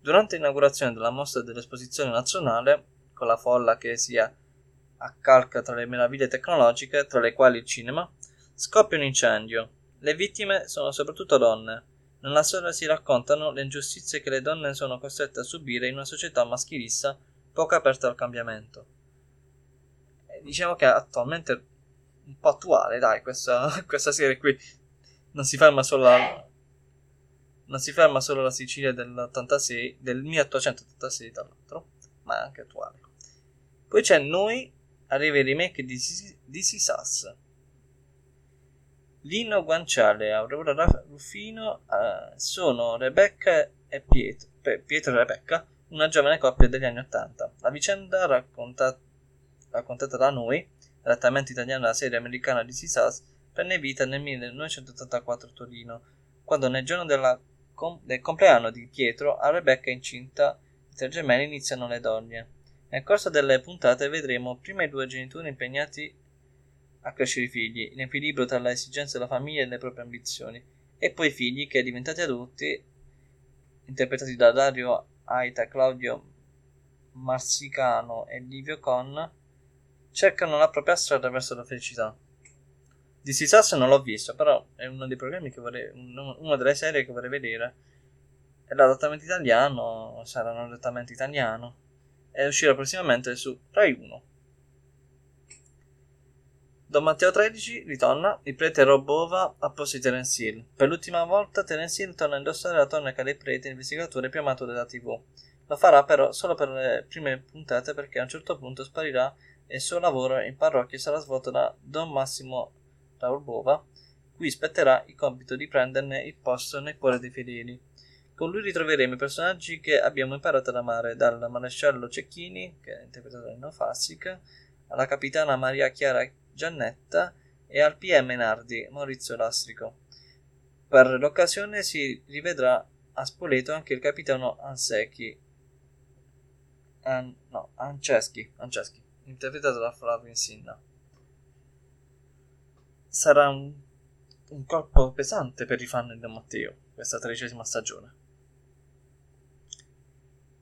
Durante l'inaugurazione della mostra dell'esposizione nazionale, con la folla che si accalca tra le meraviglie tecnologiche, tra le quali il cinema, scoppia un incendio. Le vittime sono soprattutto donne. Nella storia si raccontano le ingiustizie che le donne sono costrette a subire in una società maschilista poco aperta al cambiamento. E diciamo che attualmente un po' attuale, dai, questa, questa serie qui non si ferma solo alla, non si ferma solo alla Sicilia dell'86, del 1886 tra l'altro, ma è anche attuale. Poi c'è Noi, arriva il remake di This Is Us. Lino Guanciale Aurora Ruffino uh, sono Rebecca e Pietro, Pietro e Rebecca, una giovane coppia degli anni Ottanta. La vicenda racconta, raccontata da noi adattamento italiano della serie americana di Sisas, prende vita nel 1984 a Torino, quando nel giorno com- del compleanno di Pietro a Rebecca incinta i tre gemelli iniziano le donne. Nel corso delle puntate vedremo prima i due genitori impegnati a crescere i figli, in equilibrio tra le esigenze della famiglia e le proprie ambizioni, e poi i figli che, diventati adulti, interpretati da Dario Aita, Claudio Marsicano e Livio Con, cercano la propria strada verso la felicità. Di Sisas non l'ho visto, però è uno dei programmi che vorrei, una delle serie che vorrei vedere. È l'adattamento italiano, sarà un adattamento italiano, e uscirà prossimamente su Rai 1. Don Matteo 13 ritorna, il prete Robova a posto di Terence Hill. Per l'ultima volta Terence Hill torna a indossare la tonaca dei preti, investigatore più amato della TV. Lo farà però solo per le prime puntate perché a un certo punto sparirà e il suo lavoro in parrocchia sarà svolto da Don Massimo Raul Bova, cui spetterà il compito di prenderne il posto nel cuore dei fedeli. Con lui ritroveremo i personaggi che abbiamo imparato ad amare, dal maresciallo Cecchini, che è interpretato da Nino alla capitana Maria Chiara Giannetta e al PM Nardi Maurizio Lastrico. Per l'occasione si rivedrà a Spoleto anche il capitano Ansecchi, An- no, Anceschi, Anceschi interpretato da Flavio Insinna. Sarà un, un colpo pesante per i fan di Matteo questa tredicesima stagione.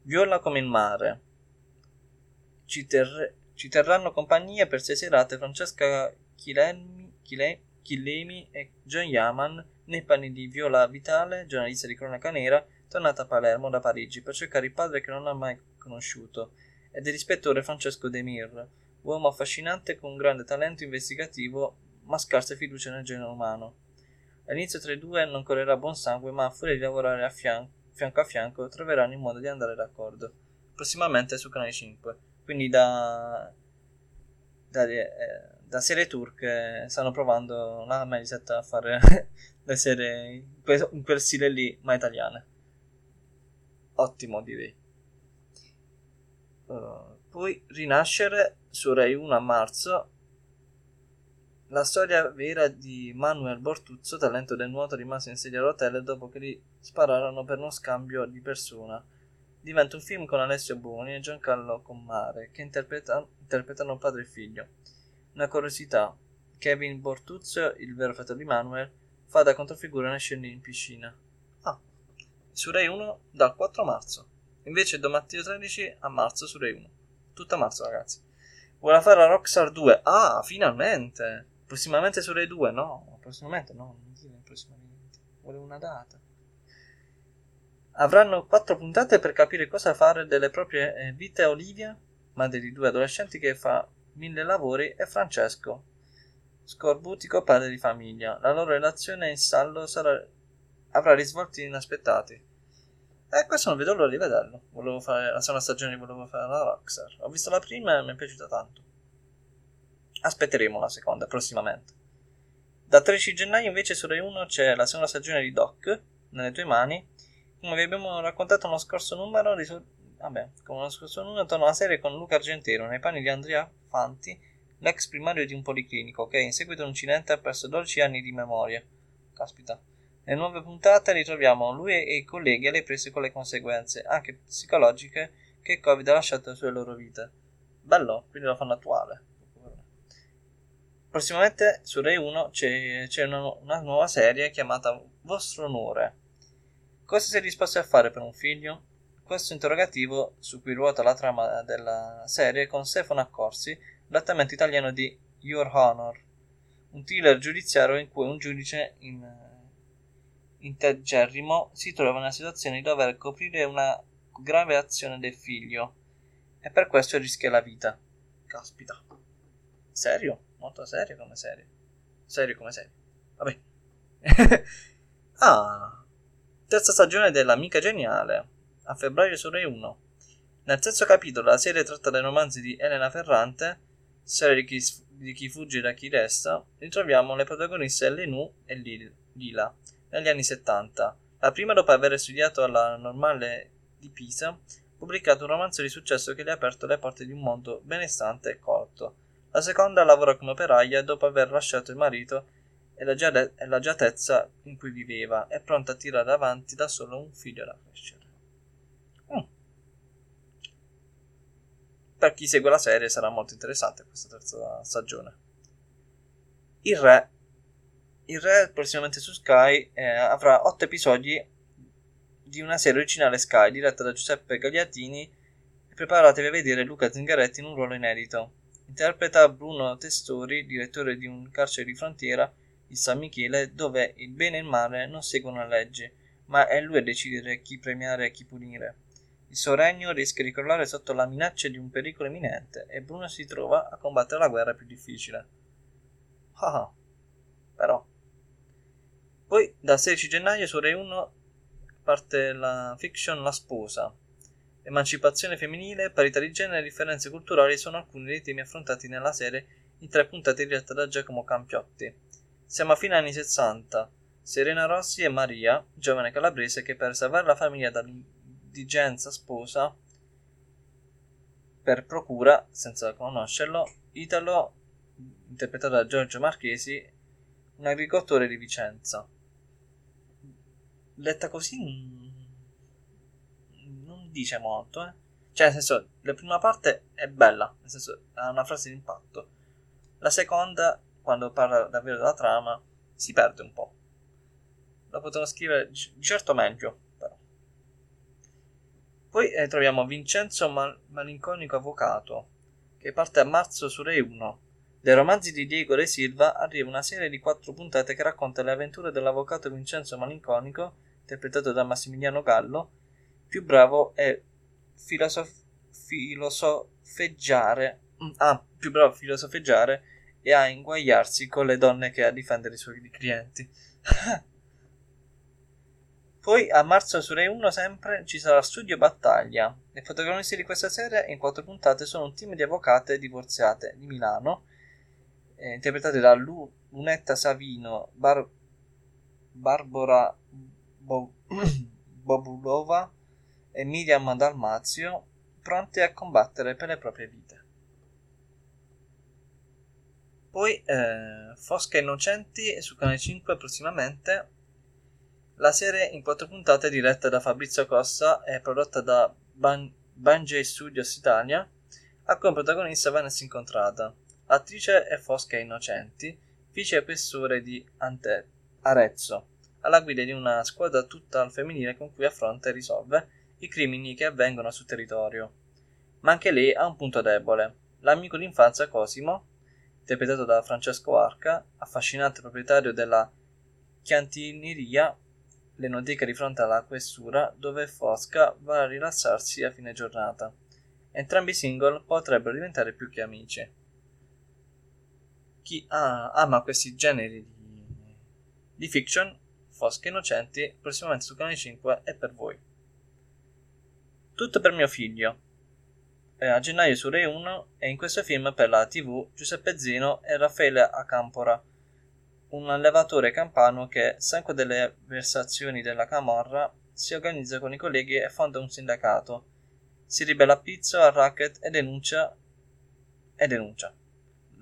Viola come il mare. Ci, ter- ci terranno compagnia per sei serate Francesca Chilemi, Chile- Chillemi e John Yaman nei panni di Viola Vitale, giornalista di cronaca nera, tornata a Palermo da Parigi per cercare il padre che non ha mai conosciuto e dell'ispettore Francesco De Mir, uomo affascinante con grande talento investigativo ma scarsa fiducia nel genere umano. All'inizio tra i due non correrà buon sangue, ma a furia di lavorare a fianco, fianco a fianco troveranno il modo di andare d'accordo. Prossimamente su Canale 5. Quindi da, da, eh, da serie turche stanno provando la Mediaset a fare le serie in quel stile lì, ma italiane. Ottimo direi. Uh, poi Rinascere su Rai 1 a marzo. La storia vera di Manuel Bortuzzo, talento del nuoto rimasto in sedia a rotelle dopo che gli spararono per uno scambio di persona. Diventa un film con Alessio Boni e Giancarlo Commare che interpreta, interpretano padre e figlio. Una curiosità: Kevin Bortuzzo, il vero fratello di Manuel, fa da controfigura nelle scene in piscina. Ah, su Rai 1 dal 4 marzo. Invece da Matteo 13 a marzo su Rai 1. Tutta marzo, ragazzi. Vuole fare la Rockstar 2? Ah, finalmente! Prossimamente su Rai 2? No, prossimamente no, non dire prossimamente. Vuole una data. Avranno quattro puntate per capire cosa fare delle proprie eh, vite Olivia, madre di due adolescenti che fa mille lavori, e Francesco, scorbutico padre di famiglia. La loro relazione in stallo sarà... avrà risvolti inaspettati. E questo non vedo l'ora di vederlo. Volevo fare la seconda stagione, volevo fare la Rockstar. Ho visto la prima e mi è piaciuta tanto. Aspetteremo la seconda prossimamente. Da 13 gennaio invece su Rai 1 c'è la seconda stagione di Doc, nelle tue mani. Come vi abbiamo raccontato nello scorso numero, risol- vabbè, come nello scorso numero torna la serie con Luca Argentero nei panni di Andrea Fanti, l'ex primario di un policlinico che in seguito a un incidente ha perso 12 anni di memoria. Caspita. Nelle nuove puntate ritroviamo lui e i colleghi alle prese con le conseguenze, anche psicologiche, che il Covid ha lasciato sulle loro vite. Bello, quindi lo fanno attuale. Prossimamente su Rai 1 c'è, c'è una, una, nuova serie chiamata Vostro Onore. Cosa sei disposto a fare per un figlio? Questo interrogativo, su cui ruota la trama della serie, con Stefano Accorsi, l'adattamento italiano di Your Honor, un thriller giudiziario in cui un giudice in integerrimo si trova nella situazione di dover coprire una grave azione del figlio e per questo rischia la vita. Caspita. Serio? Molto serio come serie. Serio come serie. Vabbè. ah. Terza stagione dell'Amica Geniale. A febbraio su Rai 1. Nel terzo capitolo la serie tratta dai romanzi di Elena Ferrante, serie di chi, di chi fugge da chi resta, ritroviamo le protagoniste Lenù e Lila negli anni 70. La prima, dopo aver studiato alla Normale di Pisa, pubblicato un romanzo di successo che le ha aperto le porte di un mondo benestante e colto. La seconda lavora come operaia dopo aver lasciato il marito e l'agiatezza in cui viveva, è pronta a tirare avanti da solo un figlio da crescere. Mm. Per chi segue la serie sarà molto interessante questa terza stagione. Il re il Re prossimamente su Sky eh, avrà 8 episodi di una serie originale Sky diretta da Giuseppe Gagliatini e preparatevi a vedere Luca Zingaretti in un ruolo inedito. Interpreta Bruno Testori, direttore di un carcere di frontiera di San Michele dove il bene e il male non seguono la legge, ma è lui a decidere chi premiare e chi punire. Il suo regno rischia di crollare sotto la minaccia di un pericolo imminente e Bruno si trova a combattere la guerra più difficile. Ah, però poi dal 16 gennaio su Rai 1 parte la fiction La sposa. Emancipazione femminile, parità di genere e differenze culturali sono alcuni dei temi affrontati nella serie in tre puntate dirette da Giacomo Campiotti. Siamo a fine anni 60. Serena Rossi e Maria, giovane calabrese che per salvare la famiglia dall'indigenza sposa per procura, senza conoscerlo, Italo, interpretato da Giorgio Marchesi, un agricoltore di Vicenza letta così non dice molto, eh. Cioè, nel senso, la prima parte è bella, nel senso, ha una frase di impatto. La seconda, quando parla davvero della trama, si perde un po'. La potrò scrivere di certo meglio, però. Poi eh, troviamo Vincenzo Mal- Malinconico Avvocato, che parte a marzo su Rai 1. Dai romanzi di Diego Re Silva arriva una serie di quattro puntate che racconta le avventure dell'avvocato Vincenzo Malinconico interpretato da Massimiliano Gallo, più bravo è filosof- filosofeggiare. Mm, ah, più bravo a filosofeggiare e a inguagliarsi con le donne che a difendere i suoi clienti. Poi a marzo su Rai 1 sempre ci sarà Studio Battaglia. Le protagonisti di questa serie in quattro puntate sono un team di avvocate divorziate di Milano eh, interpretate da Lu- Lunetta Savino, Bar- Barbara Bo- Bobulova e Miriam Dalmazio, pronte a combattere per le proprie vite. Poi eh, Fosca Innocenti su Canale 5 prossimamente. La serie in quattro puntate diretta da Fabrizio Costa e prodotta da Ban- Banjay Studios Italia ha come protagonista Vanessa Incontrata. Attrice è Fosca Innocenti, vice questore di Ante- Arezzo, alla guida di una squadra tutta al femminile con cui affronta e risolve i crimini che avvengono sul territorio. Ma anche lei ha un punto debole. L'amico d'infanzia Cosimo, interpretato da Francesco Arca, affascinante proprietario della chiantineria l'enoteca di fronte alla questura dove Fosca va a rilassarsi a fine giornata. Entrambi i single potrebbero diventare più che amici. Chi ah, ama questi generi di, di fiction, Fosca Innocenti, prossimamente su Canale 5 è per voi. Tutto per mio figlio. È a gennaio su Rai 1 e in questo film per la TV Giuseppe Zino e Raffaele Acampora un allevatore campano che, stanco delle versazioni della camorra, si organizza con i colleghi e fonda un sindacato. Si ribella a pizzo, al racket e denuncia. e denuncia.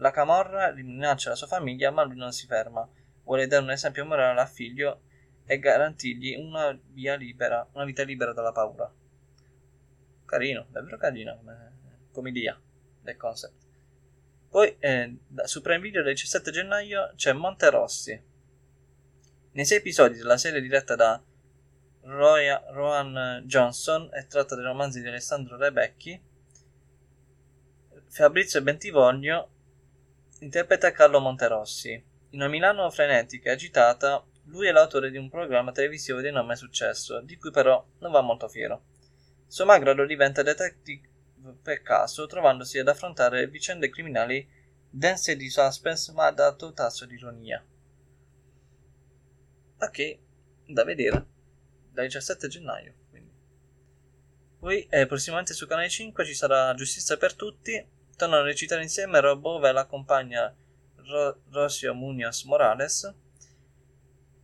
La camorra minaccia la sua famiglia, ma lui non si ferma. Vuole dare un esempio morale al figlio e garantirgli una via libera, una vita libera dalla paura. Carino, davvero carino come, idea del concept. Poi eh, su Prime Video del 17 gennaio c'è Monterossi. Nei sei episodi della serie diretta da Roya, Rohan Johnson e tratta dei romanzi di Alessandro Rebecchi, Fabrizio Bentivoglio interpreta Carlo Monterossi. In una Milano frenetica e agitata, lui è l'autore di un programma televisivo di enorme successo, di cui però non va molto fiero. Suo malgrado diventa detective per caso, trovandosi ad affrontare vicende criminali dense di suspense ma ad alto tasso di ironia. Ok, da vedere. Dal 17 gennaio. Quindi. Poi, eh, prossimamente su Canale 5 ci sarà Giustizia per tutti. Tornano a recitare insieme Robove e la compagna Ro- Rosio Munoz Morales.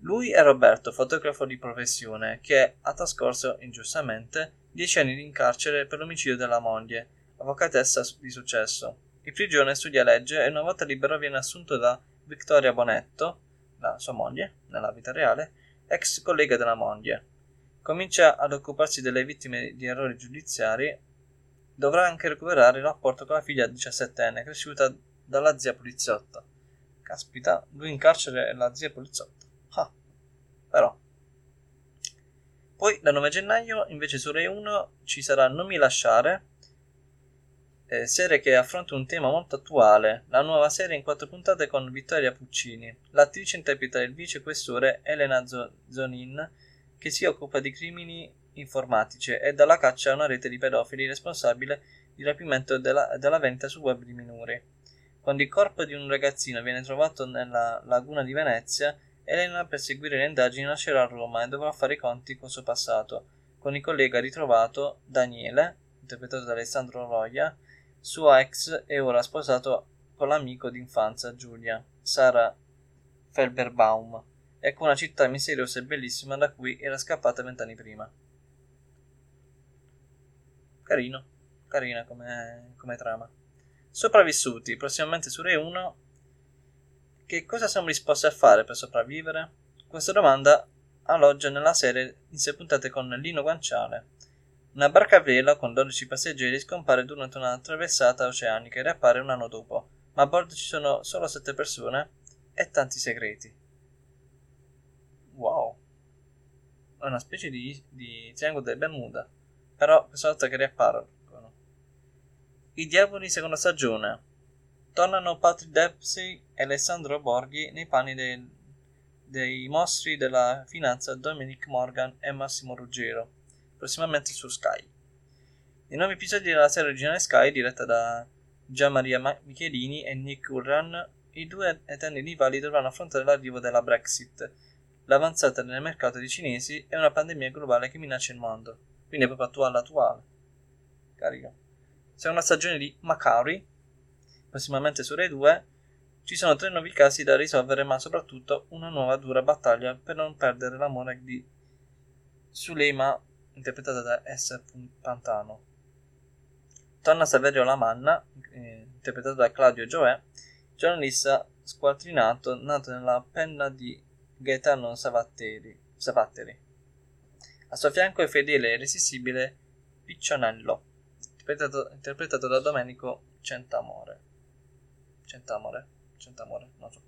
Lui è Roberto, fotografo di professione, che ha trascorso, ingiustamente, dieci anni in carcere per l'omicidio della moglie, avvocatessa di successo. In prigione studia legge e una volta libero viene assunto da Vittoria Bonetto, la sua moglie, nella vita reale, ex collega della moglie. Comincia ad occuparsi delle vittime di errori giudiziari. Dovrà anche recuperare il rapporto con la figlia 17enne, cresciuta dalla zia poliziotta. Caspita, lui in carcere e la zia poliziotta. Ah, però. Poi, dal 9 gennaio, invece su Rai 1 ci sarà Non mi lasciare, eh, serie che affronta un tema molto attuale, la nuova serie in quattro puntate con Vittoria Puccini. L'attrice interpreta il vice questore Elena Zonin, che si occupa di crimini informatici e dalla caccia a una rete di pedofili responsabile di rapimento della, della vendita su web di minori. Quando il corpo di un ragazzino viene trovato nella laguna di Venezia, Elena per seguire le indagini lascerà Roma e dovrà fare i conti col suo passato, con il collega ritrovato, Daniele, interpretato da Alessandro Roia, suo ex e ora sposato con l'amico d'infanzia Giulia, Sara Felberbaum, e con una città misteriosa e bellissima da cui era scappata vent'anni prima. Carino, carina come, come trama. Sopravvissuti, prossimamente su Rai 1. Che cosa siamo disposti a fare per sopravvivere? Questa domanda alloggia nella serie in sei puntate con Lino Guanciale. Una barca a vela con 12 passeggeri scompare durante una traversata oceanica e riappare un anno dopo, ma a bordo ci sono solo 7 persone e tanti segreti. Wow. È una specie di, di triangolo delle Bermuda, però questa volta che riapparono. I Diavoli seconda stagione. Tornano Patrick Dempsey e Alessandro Borghi nei panni dei, dei mostri della finanza Dominic Morgan e Massimo Ruggero prossimamente su Sky. I nuovi episodi della serie originale Sky, diretta da Gian Maria Michelini e Nick Urran, i due eterni rivali dovranno affrontare l'arrivo della Brexit, l'avanzata nel mercato dei cinesi e una pandemia globale che minaccia il mondo. Quindi è proprio attuale attuale. Carica. Una stagione di Macari, prossimamente su Rai 2. Ci sono tre nuovi casi da risolvere, ma soprattutto una nuova dura battaglia per non perdere l'amore di Suleima, interpretata da S. Pantano. Torna Saverio Lamanna, eh, interpretato da Claudio Gioè, giornalista squattrinato nato nella penna di Gaetano Savatteri. Savatteri. A suo fianco è fedele e irresistibile Piccionello, interpretato, interpretato da Domenico Centamore. Centamore? Centamore, non so.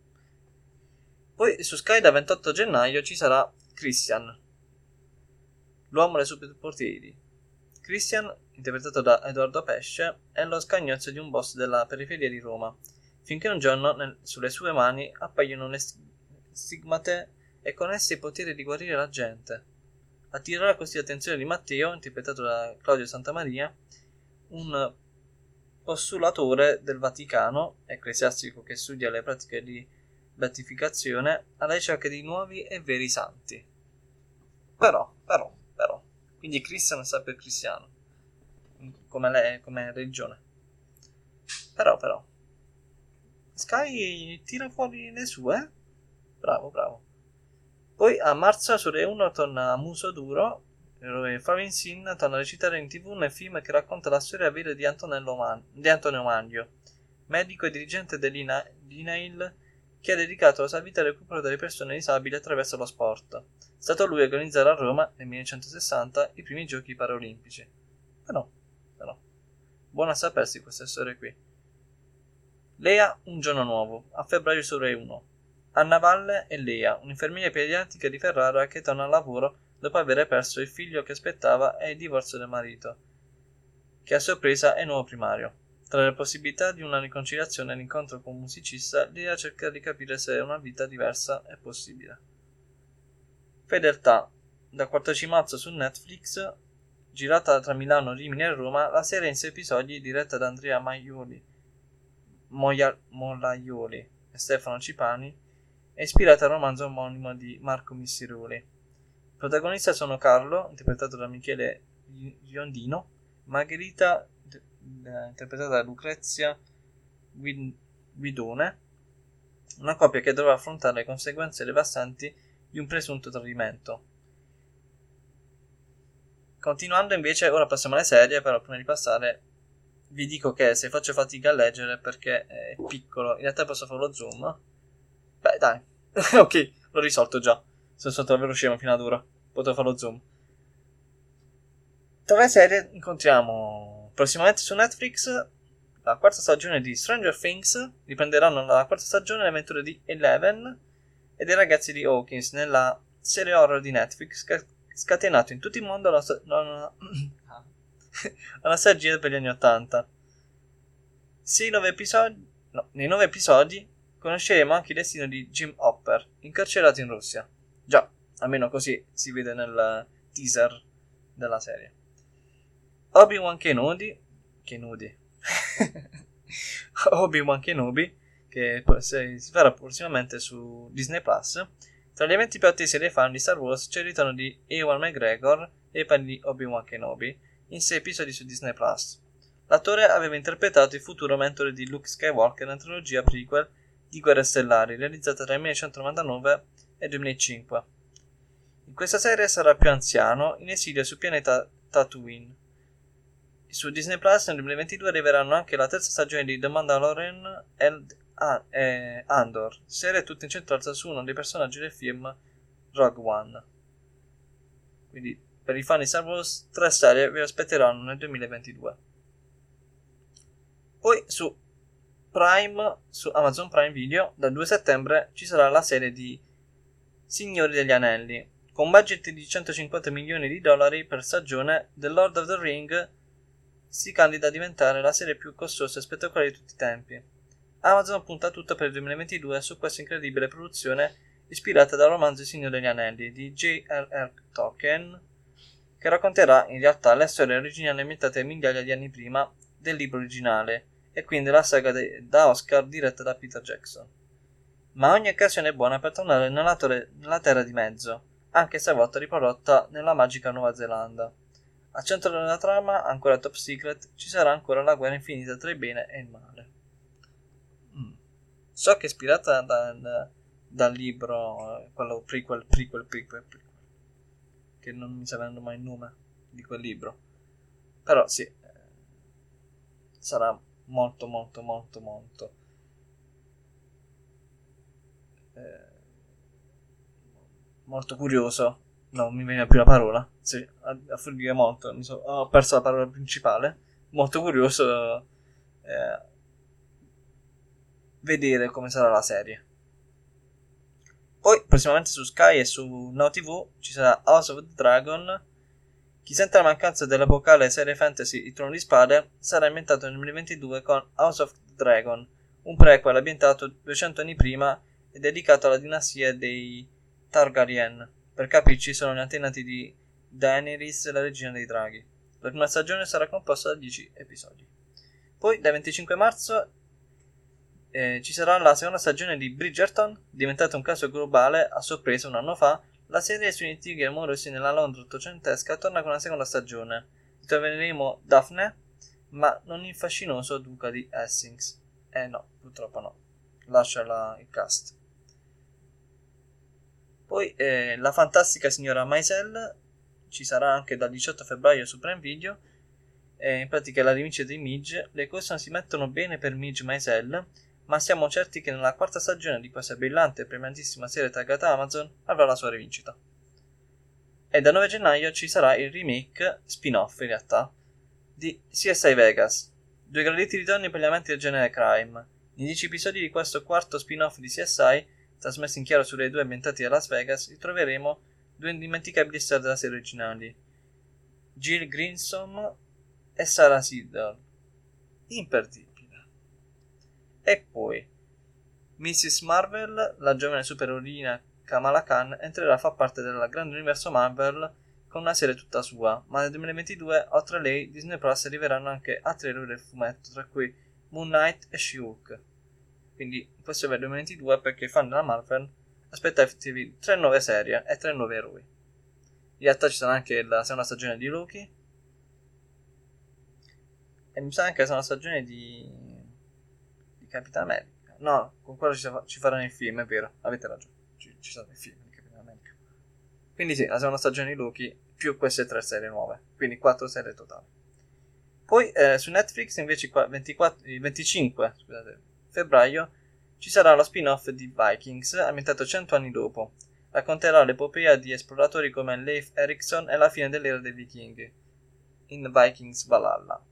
Poi su Sky da 28 gennaio ci sarà Christian, l'uomo dei superpoteri. Christian, interpretato da Edoardo Pesce, è lo scagnozzo di un boss della periferia di Roma, finché un giorno nel, sulle sue mani appaiono le stigmate e con esse il potere di guarire la gente. Attirerà così l'attenzione di Matteo, interpretato da Claudio Santamaria, un postulatore del Vaticano, ecclesiastico che studia le pratiche di beatificazione, alla ricerca di nuovi e veri santi. Però, però, però, quindi Cristiano sta per cristiano, come, lei, come religione. Però, però, Sky tira fuori le sue. Bravo, bravo. Poi a marzo su Re 1 torna Muso Duro, dove Flavin Sin torna a recitare in tv nel film che racconta la storia vera di, Man- di Antonio Mandio, medico e dirigente dell'INAIL che ha dedicato la sua vita al recupero delle persone disabili attraverso lo sport. È stato lui a organizzare a Roma, nel 1960, i primi giochi paraolimpici. Però, però, buona sapersi queste storie qui. Lea, un giorno nuovo, a febbraio su Rai 1. Anna Valle e Lea, un'infermiera pediatrica di Ferrara che torna al lavoro dopo aver perso il figlio che aspettava e il divorzio del marito, che a sorpresa è nuovo primario. Tra le possibilità di una riconciliazione e l'incontro con un musicista, Lea cerca di capire se una vita diversa è possibile. Fedeltà. Da 14 marzo su Netflix, girata tra Milano, Rimini e Roma, la serie in 6 episodi diretta da Andrea Maioli, Moia, Molaioli e Stefano Cipani è ispirata al romanzo omonimo di Marco Missiroli. I protagonisti sono Carlo, interpretato da Michele Giondino, Margherita, interpretata da Lucrezia Guidone, una coppia che dovrà affrontare le conseguenze devastanti di un presunto tradimento. Continuando invece, ora passiamo alle serie, però prima di passare vi dico che se faccio fatica a leggere perché è piccolo, in realtà posso fare lo zoom. Beh, dai, ok, l'ho risolto già. Sono stato davvero scemo fino ad ora. Potrò fare lo zoom. Tra le serie incontriamo prossimamente su Netflix la quarta stagione di Stranger Things. Riprenderanno la quarta stagione le avventure di Eleven e dei ragazzi di Hawkins nella serie horror di Netflix ha scatenato in tutto il mondo la, la, la, la nostalgia per gli anni Ottanta. Sì, nove episodi, no, nei nove episodi conosceremo anche il destino di Jim Hopper, incarcerato in Russia. Già, almeno così si vede nel teaser della serie. Obi-Wan Kenobi, Kenobi, Obi-Wan Kenobi, che si farà prossimamente su Disney Plus. Tra gli eventi più attesi dei fan di Star Wars c'è il ritorno di Ewan McGregor e i panni di Obi-Wan Kenobi in sei episodi su Disney Plus. L'attore aveva interpretato il futuro mentore di Luke Skywalker nella trilogia prequel di Guerre Stellari, realizzata tra il 1999 e il 2005. In questa serie sarà più anziano, in esilio sul pianeta Tatooine. Su Disney Plus nel 2022 arriveranno anche la terza stagione di The Mandalorian e Andor, serie tutta incentrata su uno dei personaggi del film Rogue One. Quindi per i fan di Star Wars tre serie vi aspetteranno nel 2022. Poi su Prime, su Amazon Prime Video, dal 2 settembre ci sarà la serie di Signori degli Anelli. Con budget di 150 milioni di dollari per stagione, The Lord of the Ring si candida a diventare la serie più costosa e spettacolare di tutti i tempi. Amazon punta tutto per il 2022 su questa incredibile produzione ispirata dal romanzo Il Signore degli Anelli di J.R.R. Tolkien, che racconterà in realtà le storie originali ambientate migliaia di anni prima del libro originale e quindi la saga de- da Oscar diretta da Peter Jackson. Ma ogni occasione è buona per tornare nella, torre- nella Terra di Mezzo, anche stavolta riprodotta nella magica Nuova Zelanda. Al centro della trama, ancora top secret, ci sarà ancora la guerra infinita tra il bene e il male. Mm. So che è ispirata dal, dal libro, quello prequel, prequel, prequel, prequel, che non mi sta venendo mai il nome di quel libro. Però sì, eh, sarà molto, molto, molto, molto. Eh, molto curioso. No, mi viene più la parola. Sì, a, a furia molto. So, ho perso la parola principale. Molto curioso eh, vedere come sarà la serie. Poi, prossimamente su Sky e su Now TV ci sarà House of the Dragon. Chi sente la mancanza dell'epocale serie fantasy Il Trono di Spade sarà inventato nel 2022 con House of Dragon, un prequel ambientato 200 anni prima e dedicato alla dinastia dei Targaryen. Per capirci sono gli antenati di Daenerys, la regina dei draghi. La prima stagione sarà composta da 10 episodi. Poi, dal 25 marzo, eh, ci sarà la seconda stagione di Bridgerton, diventato un caso globale a sorpresa un anno fa. La serie sui litighi amorosi nella Londra ottocentesca torna con la seconda stagione. Troveremo Daphne, ma non il fascinoso duca di Essex. Eh no, purtroppo no. Lascia la, il cast. Poi eh, la fantastica signora Maisel ci sarà anche dal 18 febbraio su Prime Video. Eh, in pratica la rivincita di Midge. Le cose non si mettono bene per Midge Maisel ma siamo certi che nella quarta stagione di questa brillante e premiantissima serie taggata Amazon avrà la sua rivincita. E da 9 gennaio ci sarà il remake, spin-off in realtà, di CSI Vegas, due graditi ritorni per gli amanti del genere crime. Nei 10 episodi di questo quarto spin-off di CSI, trasmesso in chiaro sulle due ambientati a Las Vegas, ritroveremo due indimenticabili star della serie originali, Jill Grinsom e Sarah Siddle. Imperdibili. E poi Mrs. Marvel, la giovane supereroina Kamala Khan, entrerà a far parte del grande universo Marvel con una serie tutta sua, ma nel 2022, oltre a lei, Disney Plus arriveranno anche altri eroi del fumetto, tra cui Moon Knight e She-Hulk. Quindi questo è il 2022 perché i fan della Marvel aspettatevi tre nuove serie e tre nuovi eroi. In realtà ci sarà anche la seconda stagione di Loki e mi sa anche la seconda stagione di Capitan America. No, con quello ci, ci faranno il film, è vero, avete ragione. Ci, ci saranno i film di Capitan America. Quindi sì, la seconda stagione di Loki più queste tre serie nuove. Quindi quattro serie totali. Poi eh, su Netflix invece 24, il 25 scusate, febbraio ci sarà lo spin-off di Vikings ambientato 100 anni dopo. Racconterà l'epopea di esploratori come Leif Erikson e la fine dell'era dei vichinghi in Vikings Valhalla.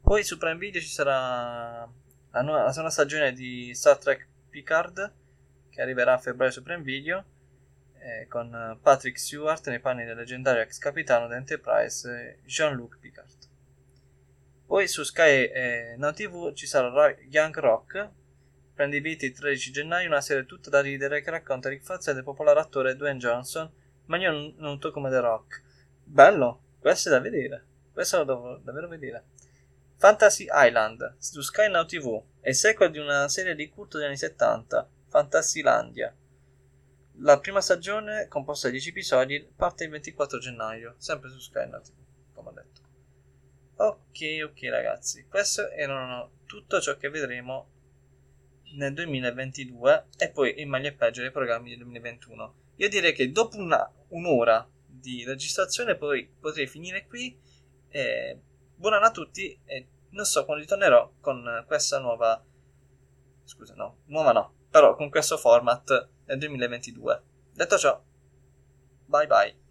Poi su Prime Video ci sarà la, nuova, la seconda stagione di Star Trek Picard che arriverà a febbraio su Prime Video eh, con Patrick Stewart nei panni del leggendario ex capitano d'Enterprise Jean-Luc Picard. Poi su Sky e Now TV ci sarà Young Rock, prende i viti il 13 gennaio, una serie tutta da ridere che racconta l'infanzia del popolare attore Dwayne Johnson, ma non noto come The Rock. Bello, questo è da vedere, questo lo devo davvero vedere. Fantasy Island su Sky Now TV è il sequel di una serie di culto degli anni 70, Fantasylandia. La prima stagione, composta di 10 episodi, parte il 24 gennaio, sempre su Sky Now TV, come ho detto. Ok, ok ragazzi, questo era tutto ciò che vedremo nel 2022 e poi in meglio e peggio dei programmi del 2021. Io direi che dopo una, un'ora di registrazione poi potrei finire qui. E buon a tutti e non so quando ritornerò con questa nuova scusa no, nuova no, però con questo format nel 2022. Detto ciò, bye bye.